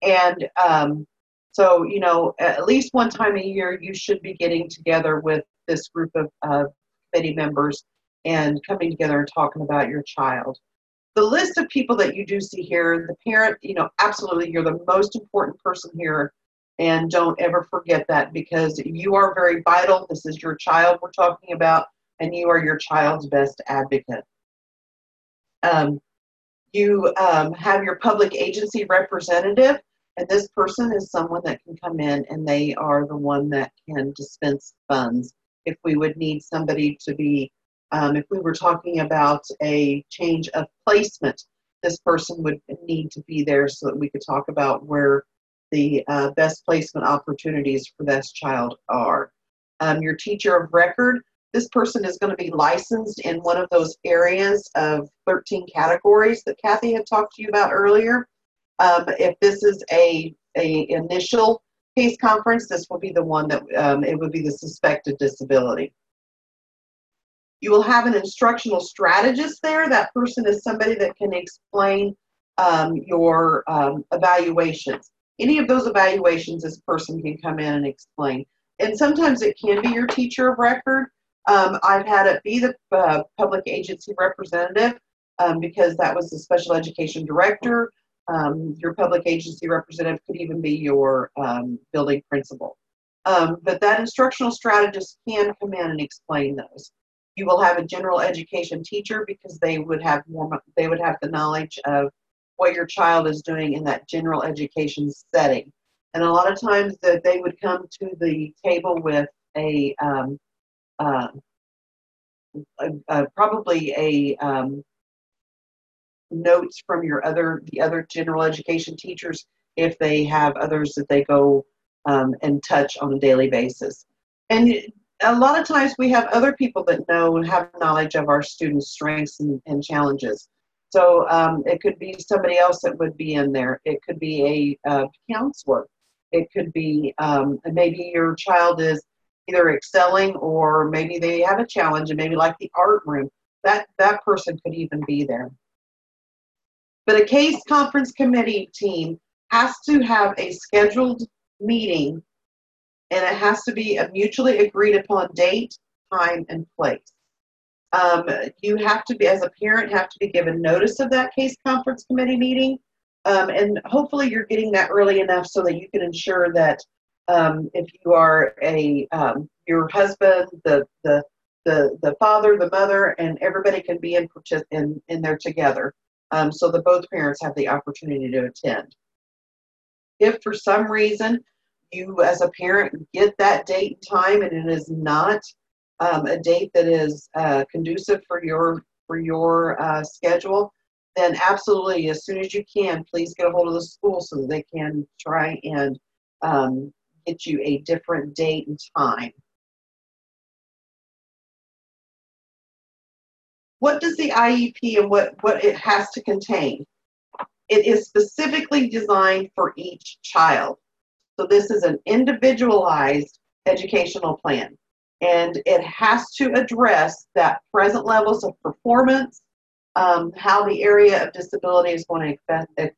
And um, so, you know, at least one time a year, you should be getting together with this group of uh, committee members and coming together and talking about your child. The list of people that you do see here, the parent, you know, absolutely, you're the most important person here. And don't ever forget that because you are very vital. This is your child we're talking about, and you are your child's best advocate. Um, you um, have your public agency representative, and this person is someone that can come in and they are the one that can dispense funds. If we would need somebody to be, um, if we were talking about a change of placement, this person would need to be there so that we could talk about where the uh, best placement opportunities for this child are. Um, your teacher of record, this person is going to be licensed in one of those areas of 13 categories that Kathy had talked to you about earlier. Um, if this is a, a initial case conference, this will be the one that um, it would be the suspected disability. You will have an instructional strategist there. That person is somebody that can explain um, your um, evaluations. Any of those evaluations, this person can come in and explain. And sometimes it can be your teacher of record. Um, I've had it be the uh, public agency representative um, because that was the special education director. Um, your public agency representative could even be your um, building principal. Um, but that instructional strategist can come in and explain those. You will have a general education teacher because they would have more, they would have the knowledge of what your child is doing in that general education setting. And a lot of times that they would come to the table with a, um, uh, a, a probably a um, notes from your other the other general education teachers if they have others that they go um, and touch on a daily basis. And a lot of times we have other people that know and have knowledge of our students' strengths and, and challenges. So um, it could be somebody else that would be in there. It could be a, a counselor. It could be um, maybe your child is either excelling or maybe they have a challenge and maybe like the art room. That that person could even be there. But a case conference committee team has to have a scheduled meeting and it has to be a mutually agreed upon date, time, and place. Um, you have to be, as a parent, have to be given notice of that case conference committee meeting. Um, and hopefully you're getting that early enough so that you can ensure that um, if you are a um, your husband, the, the the the father, the mother, and everybody can be in in, in there together, um, so that both parents have the opportunity to attend. If for some reason you as a parent get that date and time and it is not um, a date that is uh, conducive for your for your uh, schedule, then absolutely, as soon as you can, please get a hold of the school so that they can try and um, get you a different date and time. What does the IEP and what, what it has to contain? It is specifically designed for each child. So this is an individualized educational plan and it has to address that present levels of performance, um, how the area of disability is going to affect,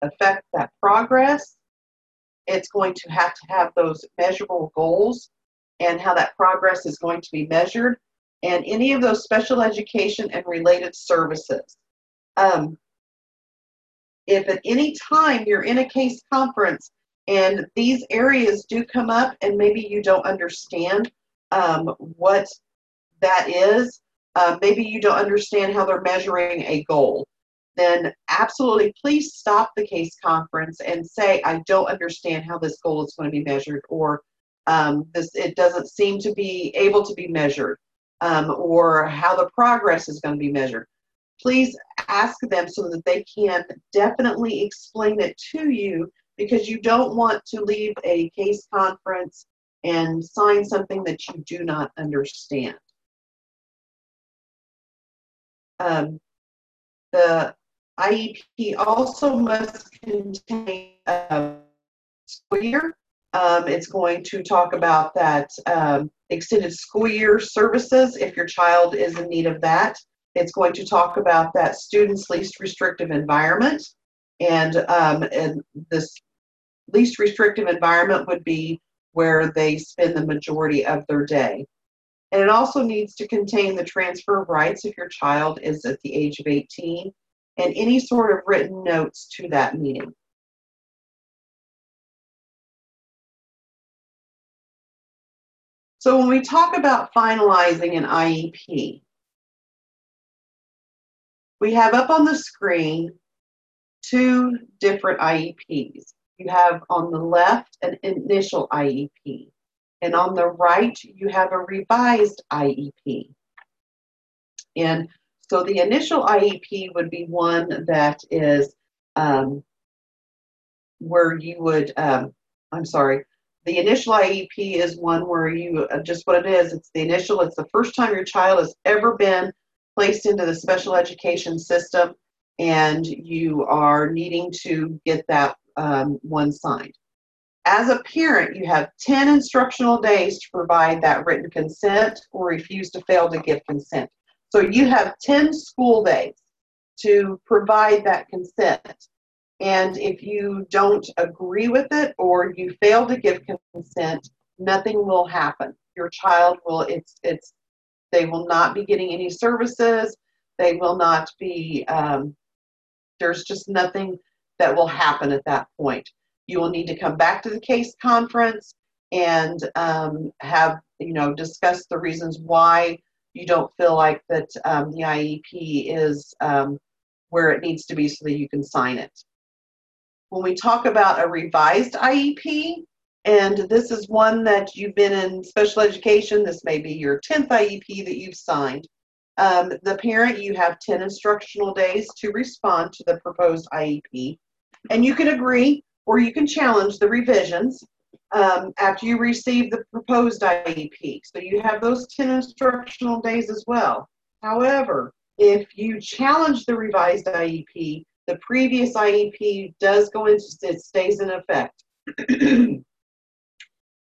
affect that progress. It's going to have to have those measurable goals and how that progress is going to be measured, and any of those special education and related services. Um, if at any time you're in a case conference and these areas do come up and maybe you don't understand um, what that is, uh, maybe you don't understand how they're measuring a goal, then absolutely please stop the case conference and say, I don't understand how this goal is going to be measured, or um, this it doesn't seem to be able to be measured, um, or how the progress is going to be measured. Please ask them so that they can definitely explain it to you because you don't want to leave a case conference and sign something that you do not understand. Um, the IEP also must contain a year. Um, it's going to talk about that um, extended school year services if your child is in need of that. It's going to talk about that student's least restrictive environment. And, um, and this least restrictive environment would be where they spend the majority of their day. And it also needs to contain the transfer of rights if your child is at the age of 18 and any sort of written notes to that meeting. So when we talk about finalizing an IEP, we have up on the screen two different IEPs. You have on the left an initial IEP, and on the right you have a revised IEP. And so the initial IEP would be one that is um, where you would, um, I'm sorry, the initial IEP is one where you, uh, just what it is, it's the initial, it's the first time your child has ever been placed into the special education system and you are needing to get that um, one signed. As a parent, you have 10 instructional days to provide that written consent or refuse to fail to give consent. So you have 10 school days to provide that consent. And if you don't agree with it or you fail to give consent, nothing will happen. Your child will, it's, it's, they will not be getting any services. They will not be, um, there's just nothing that will happen at that point. You will need to come back to the case conference and um, have, you know, discuss the reasons why you don't feel like that um, the IEP is um, where it needs to be so that you can sign it when we talk about a revised IEP, and this is one that you've been in special education, this may be your 10th IEP that you've signed. Um, the parent, you have 10 instructional days to respond to the proposed IEP, and you can agree or you can challenge the revisions um, after you receive the proposed IEP. So you have those 10 instructional days as well. However, if you challenge the revised IEP, the previous IEP does go into, it stays in effect. and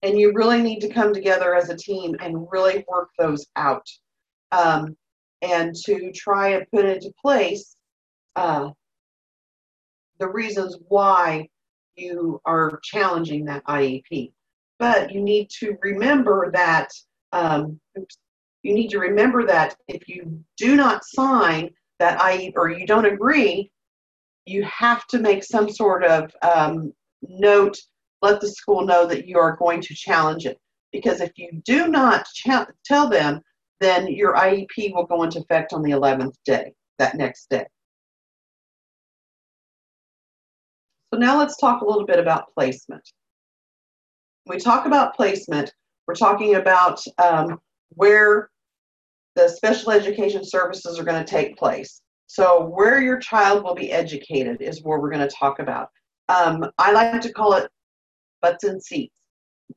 you really need to come together as a team and really work those out. Um, and to try and put into place uh, the reasons why you are challenging that IEP. But you need to remember that um, you need to remember that if you do not sign that IEP or you don't agree, you have to make some sort of um, note, let the school know that you are going to challenge it. Because if you do not cha- tell them, then your IEP will go into effect on the 11th day, that next day. So now let's talk a little bit about placement. When we talk about placement, we're talking about um, where the special education services are going to take place. So, where your child will be educated is where we're going to talk about. Um, I like to call it butts and seats.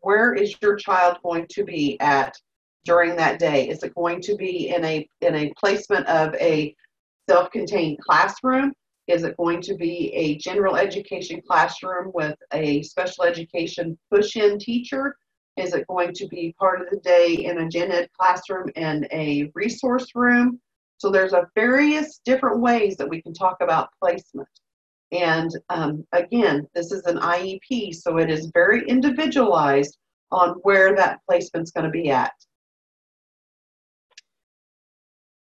Where is your child going to be at during that day? Is it going to be in a in a placement of a self-contained classroom? Is it going to be a general education classroom with a special education push-in teacher? Is it going to be part of the day in a gen ed classroom and a resource room? So there's a various different ways that we can talk about placement. And um, again, this is an IEP, so it is very individualized on where that placement's going to be at.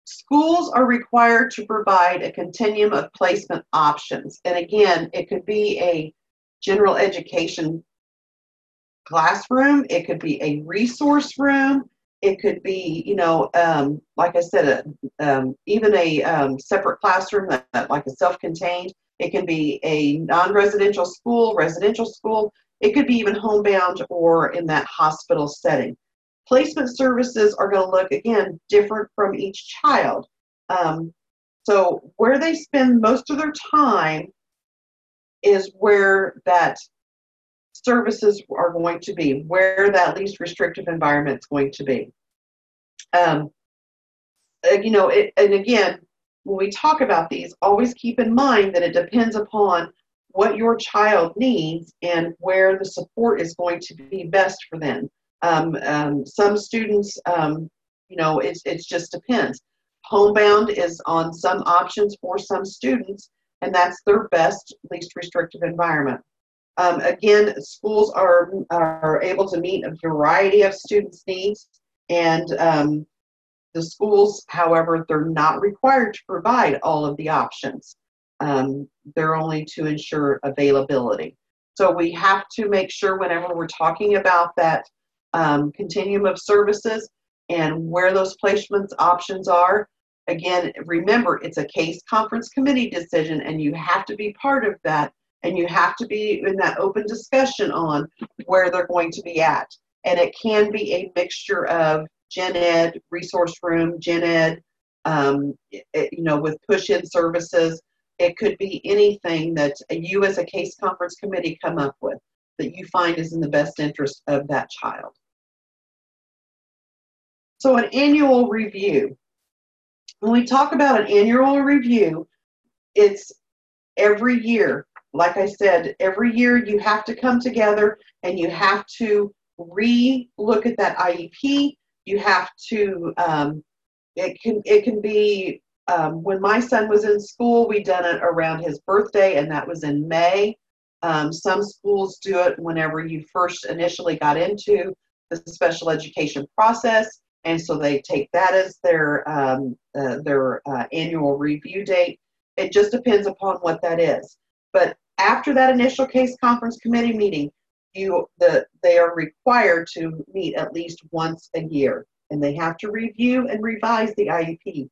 Schools are required to provide a continuum of placement options. And again, it could be a general education classroom, it could be a resource room, it could be, you know, um, like I said, a, um, even a um, separate classroom, that, like a self-contained. It can be a non-residential school, residential school. It could be even homebound or in that hospital setting. Placement services are going to look again different from each child. Um, so where they spend most of their time is where that services are going to be, where that least restrictive environment is going to be. Um, you know, it, and again, when we talk about these, always keep in mind that it depends upon what your child needs and where the support is going to be best for them. Um, um, some students, um, you know, it, it just depends. Homebound is on some options for some students, and that's their best, least restrictive environment. Um, again, schools are, are able to meet a variety of students' needs, and um, the schools, however, they're not required to provide all of the options. Um, they're only to ensure availability. So we have to make sure whenever we're talking about that um, continuum of services and where those placements options are. Again, remember, it's a case conference committee decision, and you have to be part of that, and you have to be in that open discussion on where they're going to be at. And it can be a mixture of gen ed, resource room, gen ed, um, it, you know, with push in services. It could be anything that you as a case conference committee come up with that you find is in the best interest of that child. So an annual review. When we talk about an annual review, it's every year. Like I said, every year you have to come together and you have to re-look at that IEP. You have to. Um, it can it can be um, when my son was in school. We done it around his birthday, and that was in May. Um, some schools do it whenever you first initially got into the special education process and so they take that as their um, uh, their uh, annual review date. It just depends upon what that is. But after that initial case conference committee meeting, you the they are required to meet at least once a year, and they have to review and revise the IEP.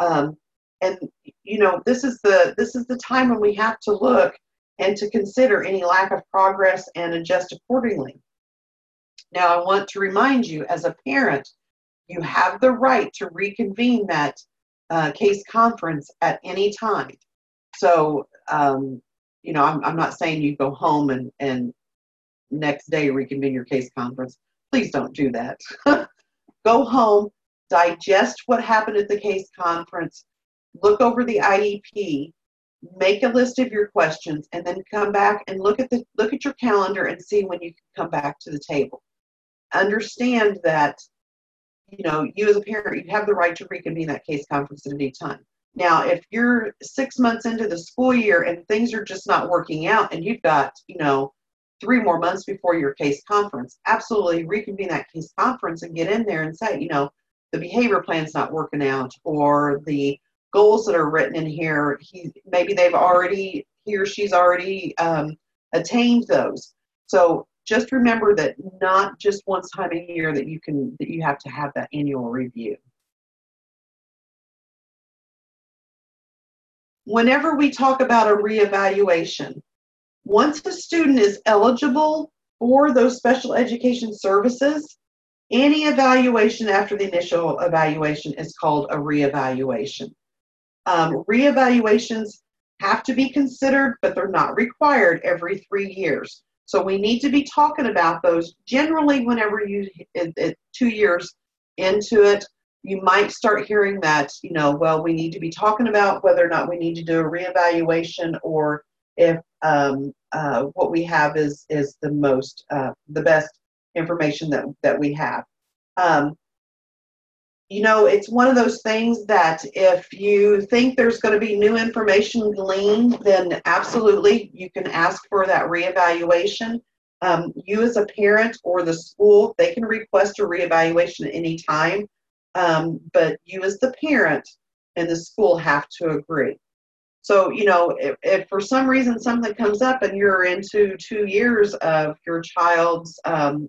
Um, and you know this is the this is the time when we have to look and to consider any lack of progress and adjust accordingly. Now, I want to remind you as a parent you have the right to reconvene that uh, case conference at any time. So, um, you know, I'm, I'm not saying you go home and, and next day reconvene your case conference. Please don't do that. go home, digest what happened at the case conference, look over the IEP, make a list of your questions, and then come back and look at the look at your calendar and see when you can come back to the table. Understand that you know, you as a parent, you have the right to reconvene that case conference at any time. Now, if you're six months into the school year and things are just not working out and you've got, you know, three more months before your case conference, absolutely reconvene that case conference and get in there and say, you know, the behavior plan's not working out or the goals that are written in here, he, maybe they've already, he or she's already um, attained those. So just remember that not just one time a year that you can that you have to have that annual review. Whenever we talk about a reevaluation, once a student is eligible for those special education services, any evaluation after the initial evaluation is called a reevaluation. Um, reevaluations have to be considered, but they're not required every three years. So we need to be talking about those generally whenever you, it, it, two years into it, you might start hearing that, you know, well, we need to be talking about whether or not we need to do a reevaluation or if um, uh, what we have is, is the most, uh, the best information that, that we have. Um, you know, it's one of those things that if you think there's going to be new information gleaned, then absolutely you can ask for that reevaluation. Um, you as a parent or the school, they can request a reevaluation at any time, um, but you as the parent and the school have to agree. So, you know, if, if, for some reason something comes up and you're into two years of your child's um,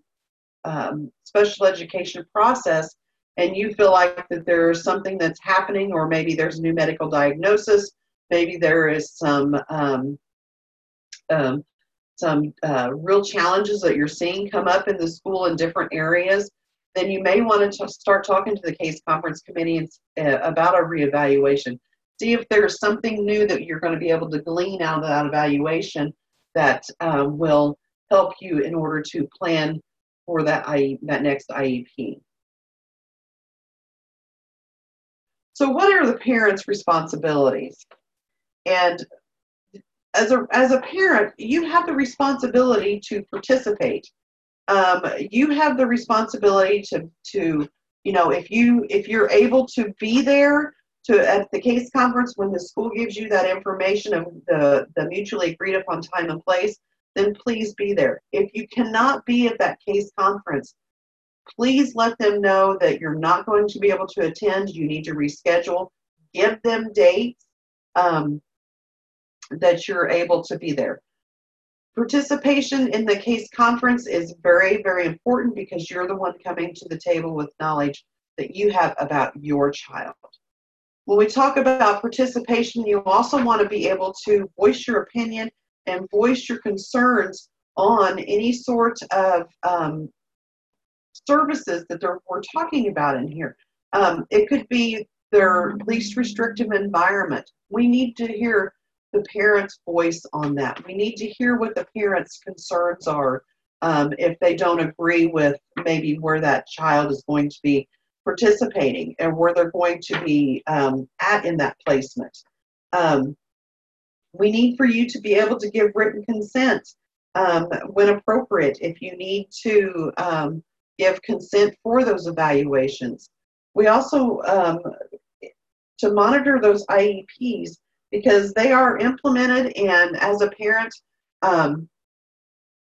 um special education process, and you feel like that there's something that's happening, or maybe there's a new medical diagnosis, maybe there is some um, um, some uh, real challenges that you're seeing come up in the school in different areas, then you may want to start talking to the case conference committee uh, about a reevaluation. See if there's something new that you're going to be able to glean out of that evaluation that um, will help you in order to plan for that I, that next IEP. So, what are the parents' responsibilities? And as a as a parent, you have the responsibility to participate. Um, you have the responsibility to to you know if you if you're able to be there to at the case conference when the school gives you that information of the the mutually agreed upon time and place, then please be there. If you cannot be at that case conference, please let them know that you're not going to be able to attend. You need to reschedule. Give them dates um, that you're able to be there. Participation in the case conference is very, very important because you're the one coming to the table with knowledge that you have about your child. When we talk about participation, you also want to be able to voice your opinion and voice your concerns on any sort of um, services that we're talking about in here. Um, it could be their least restrictive environment. We need to hear the parent's voice on that. We need to hear what the parent's concerns are um, if they don't agree with maybe where that child is going to be participating and where they're going to be um, at in that placement. Um, we need for you to be able to give written consent um, when appropriate if you need to um, give consent for those evaluations. We also, um, to monitor those IEPs, because they are implemented, and as a parent, um,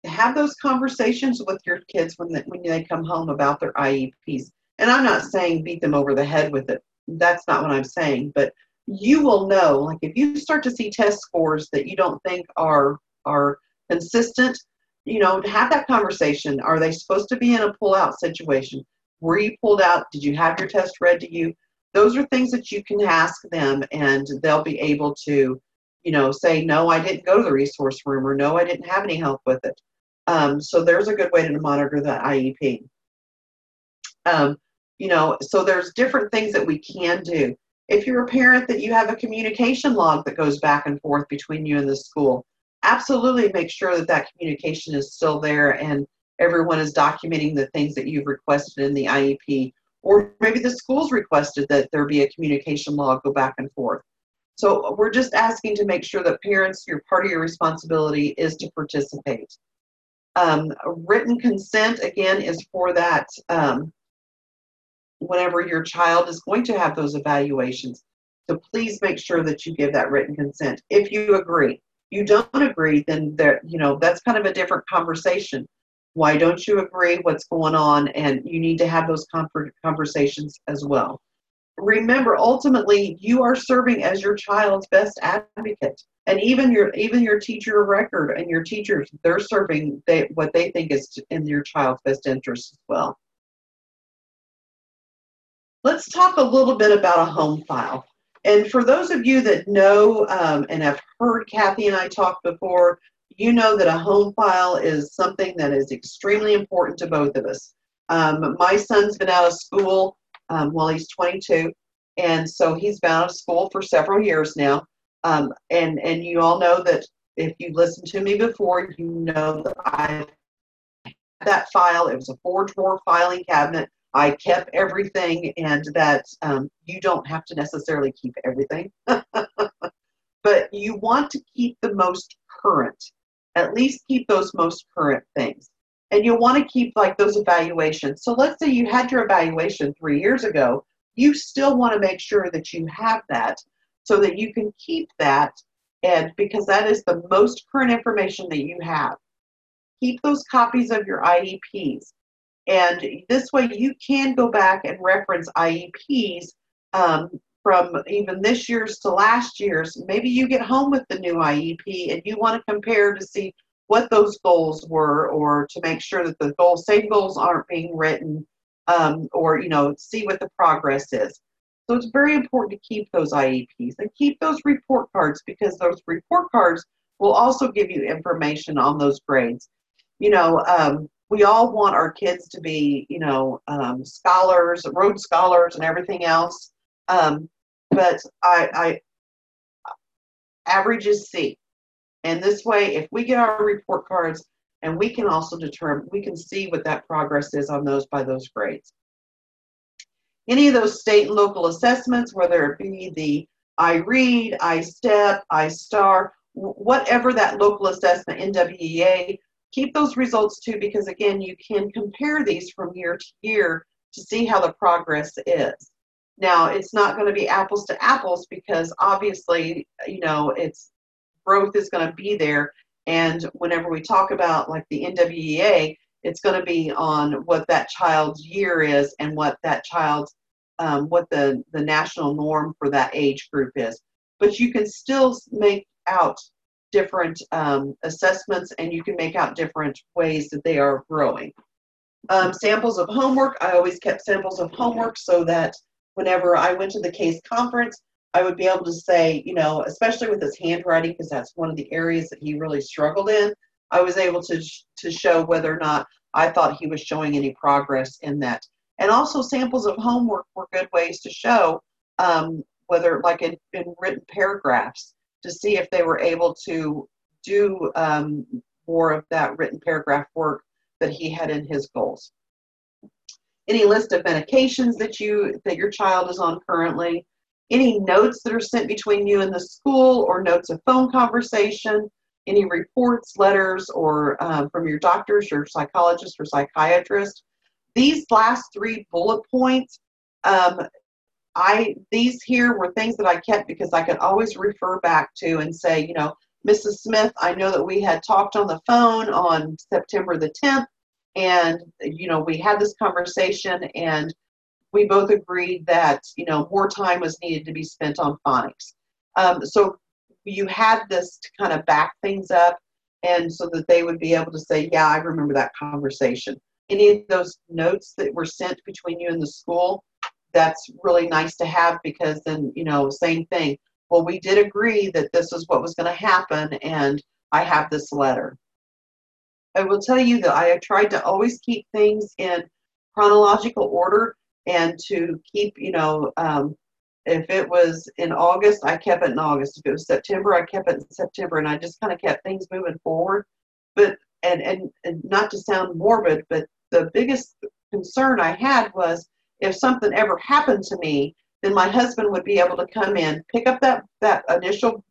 have those conversations with your kids when they, when they come home about their IEPs. And I'm not saying beat them over the head with it. That's not what I'm saying. But you will know, like if you start to see test scores that you don't think are are consistent, you know, have that conversation. Are they supposed to be in a pull-out situation? Were you pulled out? Did you have your test read to you? Those are things that you can ask them, and they'll be able to, you know, say, no, I didn't go to the resource room, or no, I didn't have any help with it. Um, so there's a good way to monitor the IEP. Um, you know, so there's different things that we can do. If you're a parent that you have a communication log that goes back and forth between you and the school, absolutely make sure that that communication is still there and everyone is documenting the things that you've requested in the IEP. Or maybe the school's requested that there be a communication log go back and forth. So we're just asking to make sure that parents, your part of your responsibility is to participate. Um, written consent, again, is for that um, whenever your child is going to have those evaluations. So please make sure that you give that written consent if you agree you don't agree, then there, you know, that's kind of a different conversation. Why don't you agree? What's going on? And you need to have those conversations as well. Remember, ultimately, you are serving as your child's best advocate, and even your even your teacher of record and your teachers, they're serving they, what they think is in your child's best interest as well. Let's talk a little bit about a home file. And for those of you that know um, and have heard Kathy and I talk before, you know that a home file is something that is extremely important to both of us. Um, my son's been out of school um, while he's 22, and so he's been out of school for several years now. Um, and and you all know that if you listened to me before, you know that I that file. It was a four drawer filing cabinet I kept everything, and that um, you don't have to necessarily keep everything, but you want to keep the most current. At least keep those most current things. And you'll want to keep like those evaluations. So let's say you had your evaluation three years ago, you still want to make sure that you have that so that you can keep that and because that is the most current information that you have. Keep those copies of your IEPs. And this way you can go back and reference IEPs um, from even this year's to last year's. Maybe you get home with the new IEP and you want to compare to see what those goals were or to make sure that the goals, same goals aren't being written um, or, you know, see what the progress is. So it's very important to keep those IEPs and keep those report cards because those report cards will also give you information on those grades. You know, um, we all want our kids to be, you know, um, scholars, Rhodes scholars, and everything else. Um, but I, I average is C, and this way, if we get our report cards, and we can also determine, we can see what that progress is on those by those grades. Any of those state and local assessments, whether it be the IREAD, I step, ISTAR, whatever that local assessment, NWEA, keep those results too because again you can compare these from year to year to see how the progress is now it's not going to be apples to apples because obviously you know it's growth is going to be there and whenever we talk about like the nwea it's going to be on what that child's year is and what that child's um, what the the national norm for that age group is but you can still make out different um, assessments and you can make out different ways that they are growing. Um, samples of homework, I always kept samples of homework so that whenever I went to the case conference, I would be able to say, you know, especially with his handwriting, because that's one of the areas that he really struggled in, I was able to, to show whether or not I thought he was showing any progress in that. And also samples of homework were good ways to show um, whether like in, in written paragraphs to see if they were able to do um, more of that written paragraph work that he had in his goals. Any list of medications that you that your child is on currently, any notes that are sent between you and the school or notes of phone conversation, any reports, letters, or um, from your doctors, your psychologist or psychiatrist. These last three bullet points, um, I these here were things that I kept because I could always refer back to and say, you know, Mrs. Smith, I know that we had talked on the phone on September the 10th, and you know we had this conversation, and we both agreed that you know more time was needed to be spent on phonics. Um, so you had this to kind of back things up, and so that they would be able to say, yeah, I remember that conversation. Any of those notes that were sent between you and the school, that's really nice to have because then you know same thing well, we did agree that this is what was going to happen, and I have this letter. I will tell you that I tried to always keep things in chronological order and to keep, you know, um, if it was in August, I kept it in August. If it was September, I kept it in September, and I just kind of kept things moving forward. But and, and and not to sound morbid, but the biggest concern I had was if something ever happened to me, then my husband would be able to come in, pick up that, that initial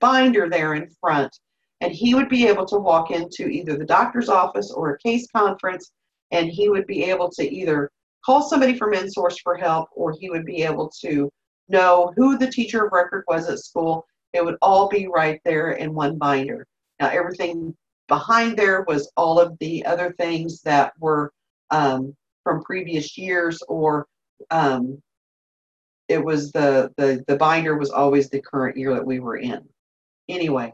binder there in front, and he would be able to walk into either the doctor's office or a case conference, and he would be able to either call somebody from InSource for help, or he would be able to know who the teacher of record was at school. It would all be right there in one binder. Now, everything behind there was all of the other things that were um, from previous years or um, it was the, the, the binder was always the current year that we were in. Anyway,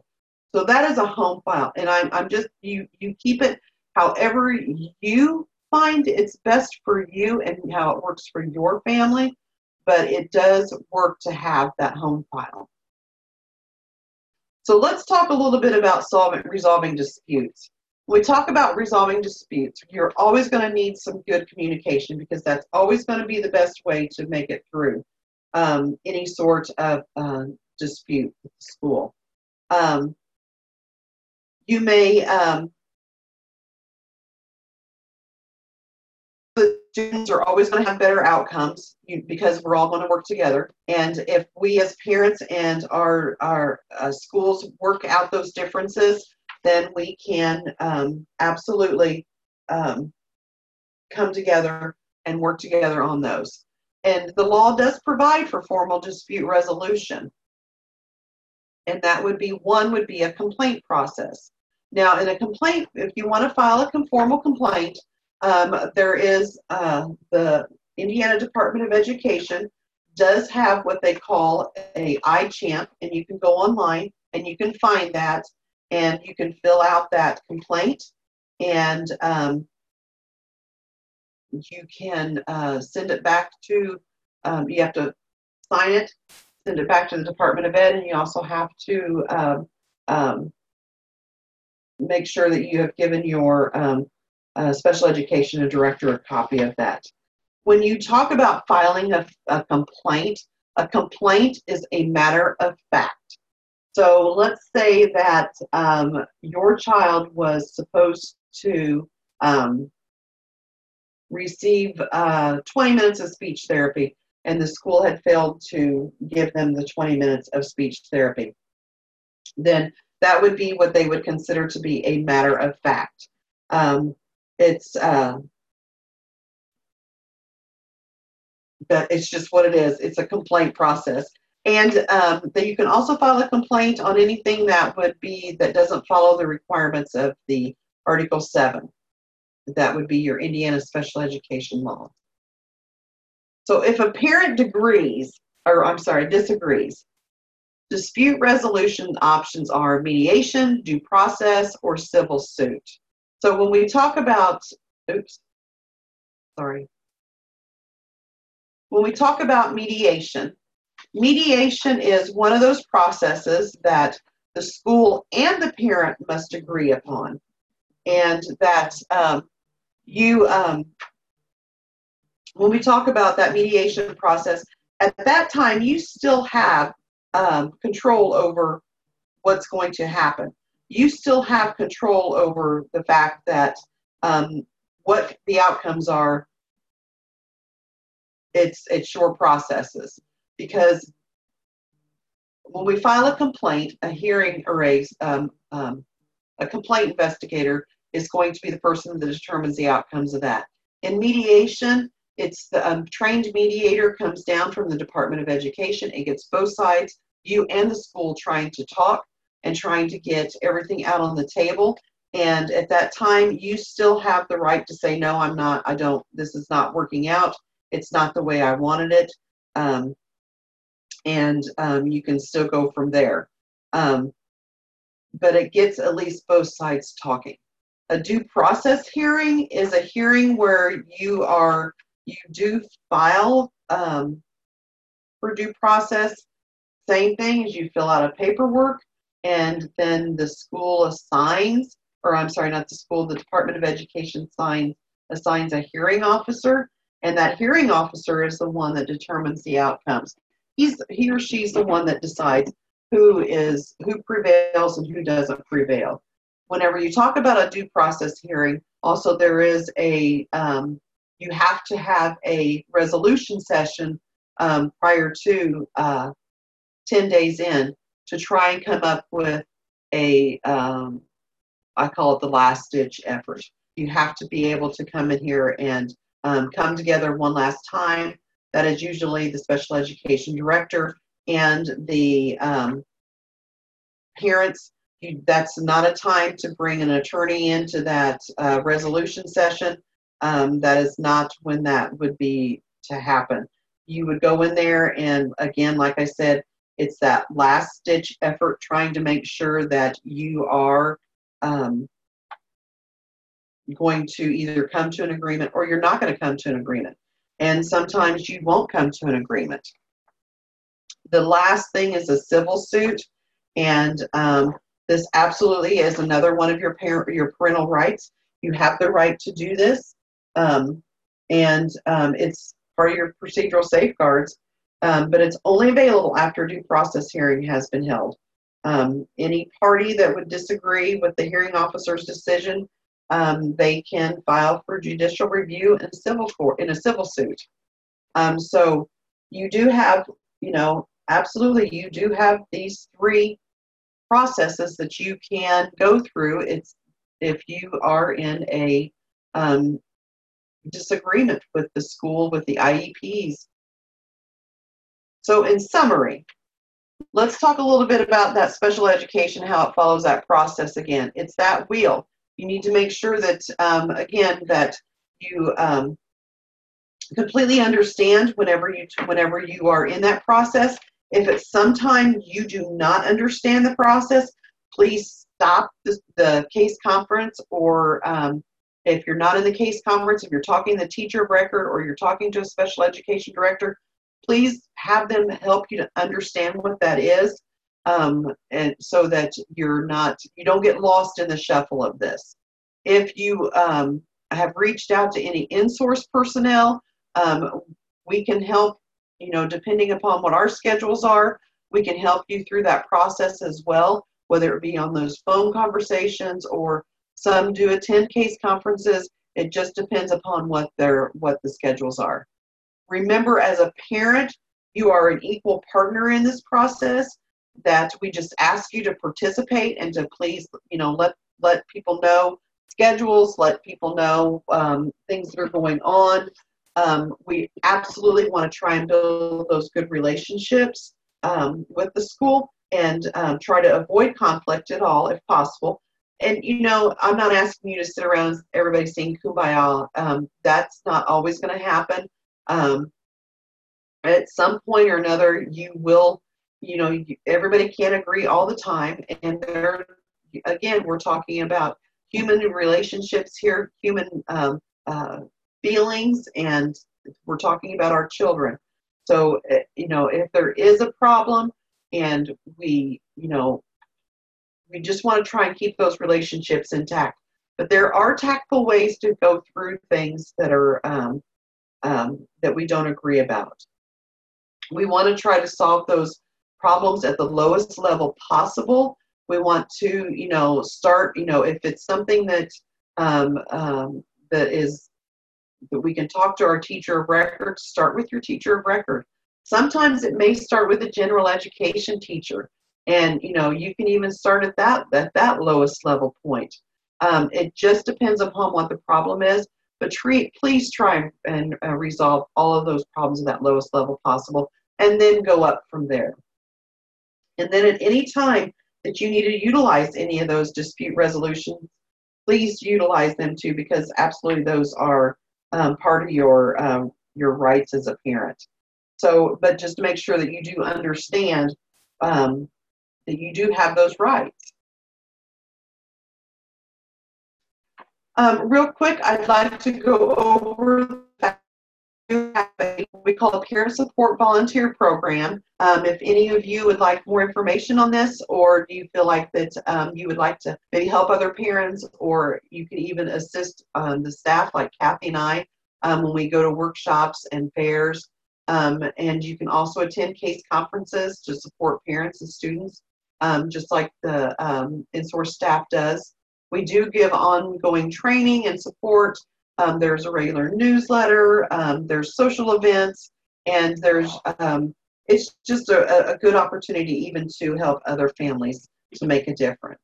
so that is a home file. And I'm, I'm just, you, you keep it however you find it's best for you and how it works for your family, but it does work to have that home file. So let's talk a little bit about solving, resolving disputes. When we talk about resolving disputes, you're always going to need some good communication because that's always going to be the best way to make it through um, any sort of uh, dispute with the school. Um, you may um, the students are always going to have better outcomes because we're all going to work together. And if we as parents and our our uh, schools work out those differences, then we can um, absolutely um, come together and work together on those. And the law does provide for formal dispute resolution. And that would be one would be a complaint process. Now, in a complaint, if you want to file a formal complaint, um, there is uh, the Indiana Department of Education does have what they call a iChamp, and you can go online and you can find that, and you can fill out that complaint, and um, you can uh, send it back to, um, you have to sign it, send it back to the Department of Ed, and you also have to um, um, make sure that you have given your um, uh, special education director a copy of that. When you talk about filing a, a complaint, a complaint is a matter of fact. So let's say that um, your child was supposed to um, receive uh, 20 minutes of speech therapy, and the school had failed to give them the 20 minutes of speech therapy, then that would be what they would consider to be a matter of fact. Um, it's uh, it's just what it is. It's a complaint process. And um, that you can also file a complaint on anything that would be that doesn't follow the requirements of the Article 7. That would be your Indiana special education law. So if a parent agrees, or I'm sorry, disagrees, Dispute resolution options are mediation, due process, or civil suit. So when we talk about, oops, sorry. When we talk about mediation, mediation is one of those processes that the school and the parent must agree upon. And that um, you, um, when we talk about that mediation process, at that time you still have um, control over what's going to happen. You still have control over the fact that um, what the outcomes are. It's it's your processes because when we file a complaint, a hearing or a um, um, a complaint investigator is going to be the person that determines the outcomes of that. In mediation, it's the um, trained mediator comes down from the Department of Education. It gets both sides, you and the school, trying to talk and trying to get everything out on the table. And at that time, you still have the right to say, no, I'm not, I don't, this is not working out. It's not the way I wanted it. Um, and um, you can still go from there. Um, but it gets at least both sides talking. A due process hearing is a hearing where you are you do file um, for due process. Same thing as you fill out a paperwork, and then the school assigns, or I'm sorry, not the school, the Department of Education signs assigns a hearing officer, and that hearing officer is the one that determines the outcomes. He's he or she's the one that decides who is who prevails and who doesn't prevail. Whenever you talk about a due process hearing, also there is a um, you have to have a resolution session um, prior to uh, 10 days in to try and come up with a um, I call it the last ditch effort. You have to be able to come in here and um, come together one last time. That is usually the special education director and the um, parents. You, that's not a time to bring an attorney into that uh, resolution session um, that is not when that would be to happen. You would go in there, and again, like I said, it's that last stitch effort trying to make sure that you are um, going to either come to an agreement or you're not going to come to an agreement. And sometimes you won't come to an agreement. The last thing is a civil suit, and um, this absolutely is another one of your parent your parental rights. You have the right to do this. Um, and um, it's part of your procedural safeguards, um, but it's only available after due process hearing has been held. Um, any party that would disagree with the hearing officer's decision, um, they can file for judicial review in civil court in a civil suit. Um, so you do have, you know, absolutely, you do have these three processes that you can go through. It's if you are in a um, disagreement with the school, with the IEPs. So in summary, let's talk a little bit about that special education, how it follows that process again. It's that wheel. You need to make sure that, um, again, that you um, completely understand whenever you whenever you are in that process. If at some time you do not understand the process, please stop the, the case conference or um, if you're not in the case conference, if you're talking to the teacher of record or you're talking to a special education director, please have them help you to understand what that is um, and so that you're not you don't get lost in the shuffle of this. If you um, have reached out to any in-source personnel um, we can help you know depending upon what our schedules are we can help you through that process as well whether it be on those phone conversations or some do attend case conferences. It just depends upon what their what the schedules are. Remember, as a parent, you are an equal partner in this process. That we just ask you to participate and to please, you know, let let people know schedules, let people know um, things that are going on. Um, we absolutely want to try and build those good relationships um, with the school and um, try to avoid conflict at all if possible and you know, I'm not asking you to sit around everybody sing kumbaya. Um, that's not always going to happen. Um, at some point or another, you will you know, you- everybody can't agree all the time. And there, again, we're talking about human relationships here, human um, uh, feelings, and we're talking about our children. So, uh, you know, if there is a problem and we, you know, we just want to try and keep those relationships intact. But there are tactful ways to go through things that are um, um, that we don't agree about. We want to try to solve those problems at the lowest level possible. We want to, you know, start, you know, if it's something that um, um, that is that we can talk to our teacher of record, start with your teacher of record. Sometimes it may start with a general education teacher, and you know you can even start at that at that lowest level point. Um, it just depends upon what the problem is, but treat, please try and uh, resolve all of those problems at that lowest level possible, and then go up from there. And then at any time that you need to utilize any of those dispute resolutions, please utilize them too, because absolutely those are um, part of your um, your rights as a parent. So, but just to make sure that you do understand um, that you do have those rights. Um, real quick, I'd like to go over we call a parent support volunteer program. Um, if any of you would like more information on this, or do you feel like that um, you would like to maybe help other parents, or you can even assist um, the staff like Kathy and I um, when we go to workshops and fairs. Um, and you can also attend case conferences to support parents and students, um, just like the in-source staff does. We do give ongoing training and support um, there's a regular newsletter. Um, there's social events, and there's um, it's just a, a, good opportunity even to help other families to make a difference.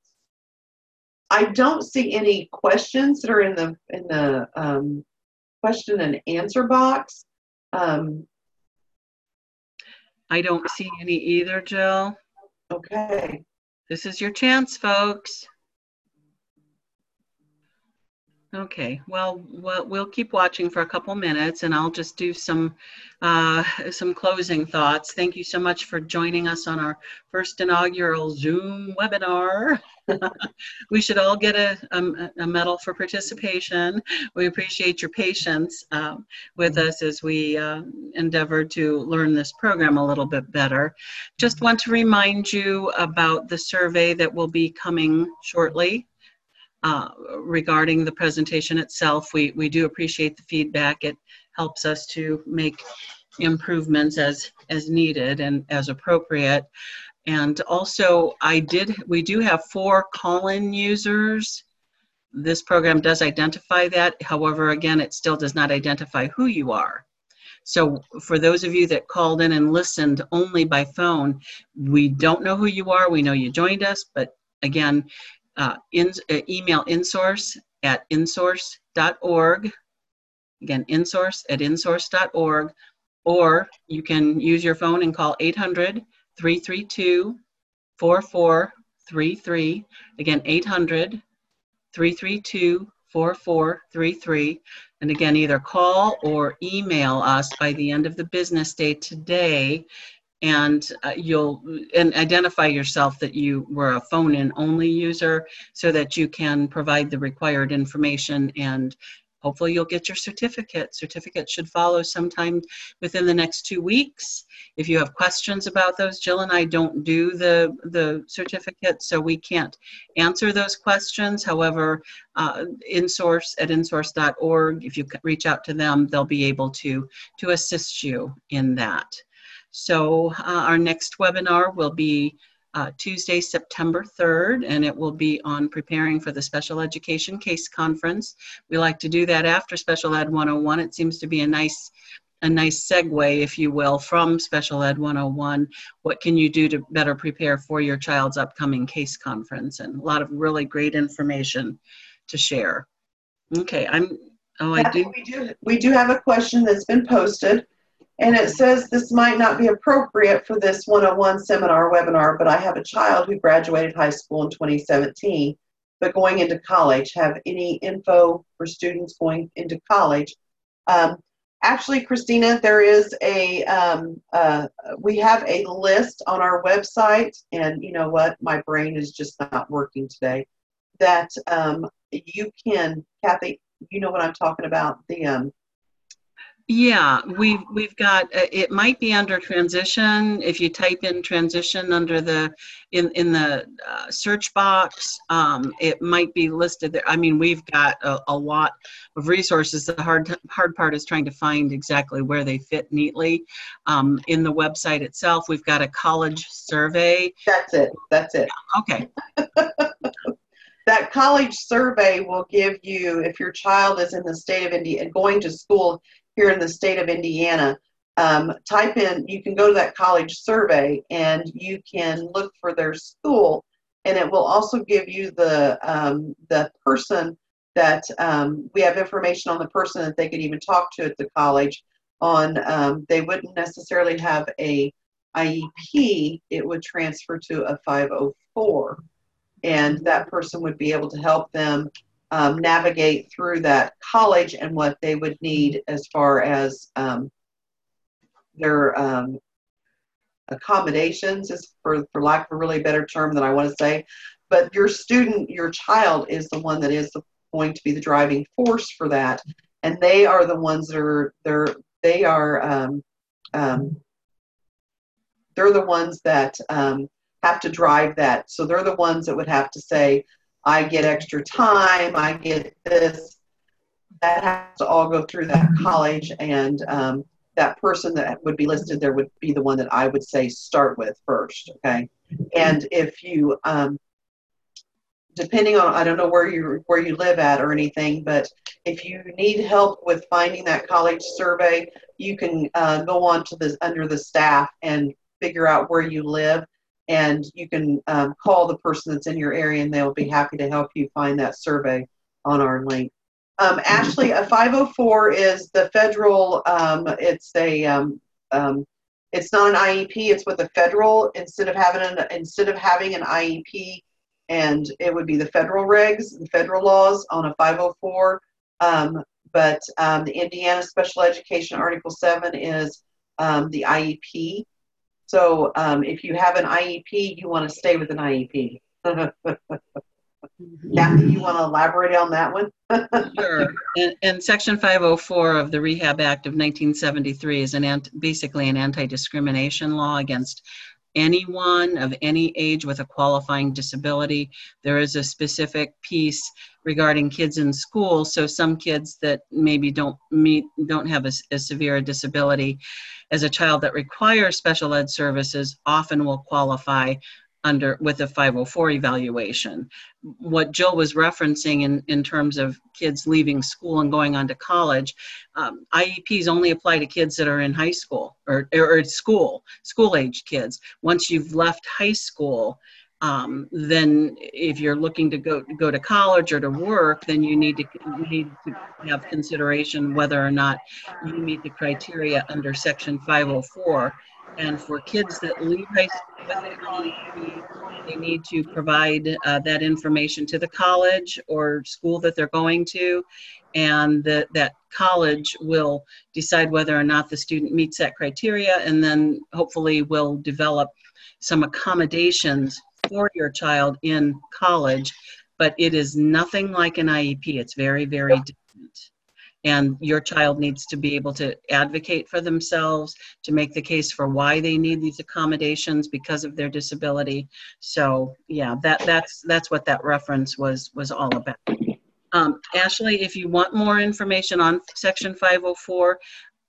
I don't see any questions that are in the in the um, question and answer box. Um, I don't see any either, Jill. Okay. This is your chance, folks. Okay, well, well, we'll keep watching for a couple minutes and I'll just do some, uh, some closing thoughts. Thank you so much for joining us on our first inaugural Zoom webinar. we should all get a, a, a, medal for participation. We appreciate your patience um, with us as we uh, endeavor to learn this program a little bit better. Just want to remind you about the survey that will be coming shortly uh, regarding the presentation itself. We, we do appreciate the feedback. It helps us to make improvements as, as needed and as appropriate. And also, I did, we do have four call-in users. This program does identify that. However, again, it still does not identify who you are. So for those of you that called in and listened only by phone, we don't know who you are. We know you joined us, but again, uh, in, uh, email insource at insource.org. Again, insource at insource.org. Or you can use your phone and call 800 332 4433. Again, 800 332 4433. And again, either call or email us by the end of the business day today and uh, you'll and identify yourself that you were a phone in only user so that you can provide the required information and hopefully you'll get your certificate. Certificate should follow sometime within the next two weeks. If you have questions about those jill and i don't do the the certificate so we can't answer those questions. However uh, insource at insource.org if you reach out to them they'll be able to to assist you in that so uh, our next webinar will be uh, Tuesday, September 3rd, and it will be on preparing for the Special Education Case Conference. We like to do that after Special Ed 101. It seems to be a nice a nice segue, if you will, from Special Ed 101. What can you do to better prepare for your child's upcoming case conference? And a lot of really great information to share. Okay, I'm, oh, I do. We do, we do have a question that's been posted. And it says this might not be appropriate for this 101 seminar webinar, but I have a child who graduated high school in 2017, but going into college. Have any info for students going into college? Um, Actually, Christina, there is a, um, uh, we have a list on our website, and you know what? My brain is just not working today. That um, you can, Kathy, you know what I'm talking about? The um, Yeah, we've we've got uh, it might be under transition. If you type in transition under the in in the uh, search box, um, it might be listed there. I mean, we've got a, a lot of resources. The hard hard part is trying to find exactly where they fit neatly. Um, in the website itself, we've got a college survey. that's it. That's it. Okay, that college survey will give you if your child is in the state of Indiana and going to school here in the state of Indiana. Um, type in, you can go to that college survey and you can look for their school, and it will also give you the um, the person that um, we have information on the person that they could even talk to at the college. On um, they wouldn't necessarily have a IEP; it would transfer to a 504 and that person would be able to help them um, navigate through that college and what they would need as far as um, their um, accommodations is for, for lack of a really better term than I want to say. But your student, your child is the one that is going to be the driving force for that. And they are the ones that are, they're, they are, um, um, they're the ones that um, have to drive that. So they're the ones that would have to say, I get extra time, I get this. That has to all go through that college, and um, that person that would be listed there would be the one that I would say start with first. Okay, and if you, um, depending on, I don't know where you where you live at or anything, but if you need help with finding that college survey, you can uh, go on to the under the staff and figure out where you live and you can um, call the person that's in your area and they'll be happy to help you find that survey on our link. Um, Ashley, a 504 is the federal, um, it's a, um, um, it's not an IEP, it's with the federal, instead of having an, instead of having an IEP, and it would be the federal regs, the federal laws on a 504. Um, but the Indiana Special Education Article 7 is the IEP. So um, if you have an IEP, you want to stay with an IEP. Kathy, you want to elaborate on that one? sure. And, and, Section 504 of the Rehab Act of 1973 is an basically an anti-discrimination law against anyone of any age with a qualifying disability. There is a specific piece regarding kids in school. So some kids that maybe don't meet, don't have a, a severe disability as a child that requires special ed services often will qualify under with a 504 evaluation. What Jill was referencing in, in terms of kids leaving school and going on to college, um, IEPs only apply to kids that are in high school or, or, school, school age kids. Once you've left high school, um, then if you're looking to go go to college or to work, then you need to you need to have consideration whether or not you meet the criteria under Section 504. And for kids that leave high school they need to provide uh, that information to the college or school that they're going to, and that that college will decide whether or not the student meets that criteria, and then hopefully will develop some accommodations for your child in college, but it is nothing like an IEP. It's very, very different. And your child needs to be able to advocate for themselves, to make the case for why they need these accommodations because of their disability. So yeah, that that's that's what that reference was was all about. Um, Ashley, if you want more information on Section 504,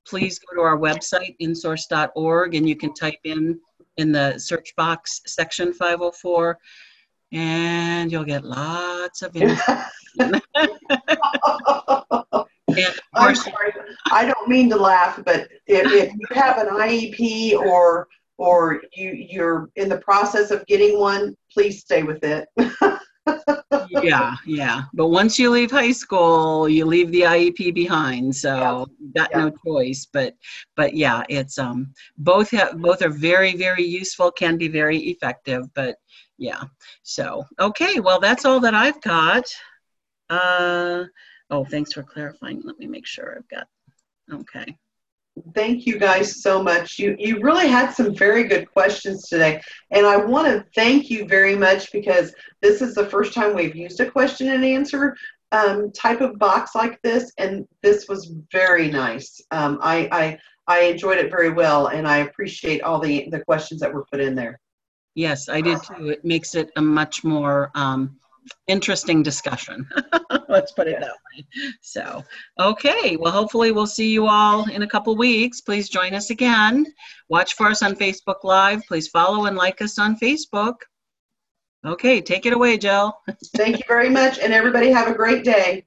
please go to our website, insource.org, and you can type in in the search box section 504 and you'll get lots of information. I'm sorry, I don't mean to laugh, but if, if you have an IEP or or you you're in the process of getting one, please stay with it. yeah, yeah. But once you leave high school, you leave the IEP behind. So yeah. got yeah. no choice. But but yeah, it's um both have both are very very useful, can be very effective. But yeah. So okay, well that's all that I've got. Uh oh, thanks for clarifying. Let me make sure I've got Okay. Thank you guys so much. You you really had some very good questions today, and I want to thank you very much because this is the first time we've used a question and answer um, type of box like this, and this was very nice. Um, I, I I enjoyed it very well, and I appreciate all the the questions that were put in there. Yes, I did too. It makes it a much more um, interesting discussion. Let's put it that way. So, okay. Well, hopefully we'll see you all in a couple weeks. Please join us again. Watch for us on Facebook Live. Please follow and like us on Facebook. Okay, take it away, Jill. Thank you very much, and everybody have a great day.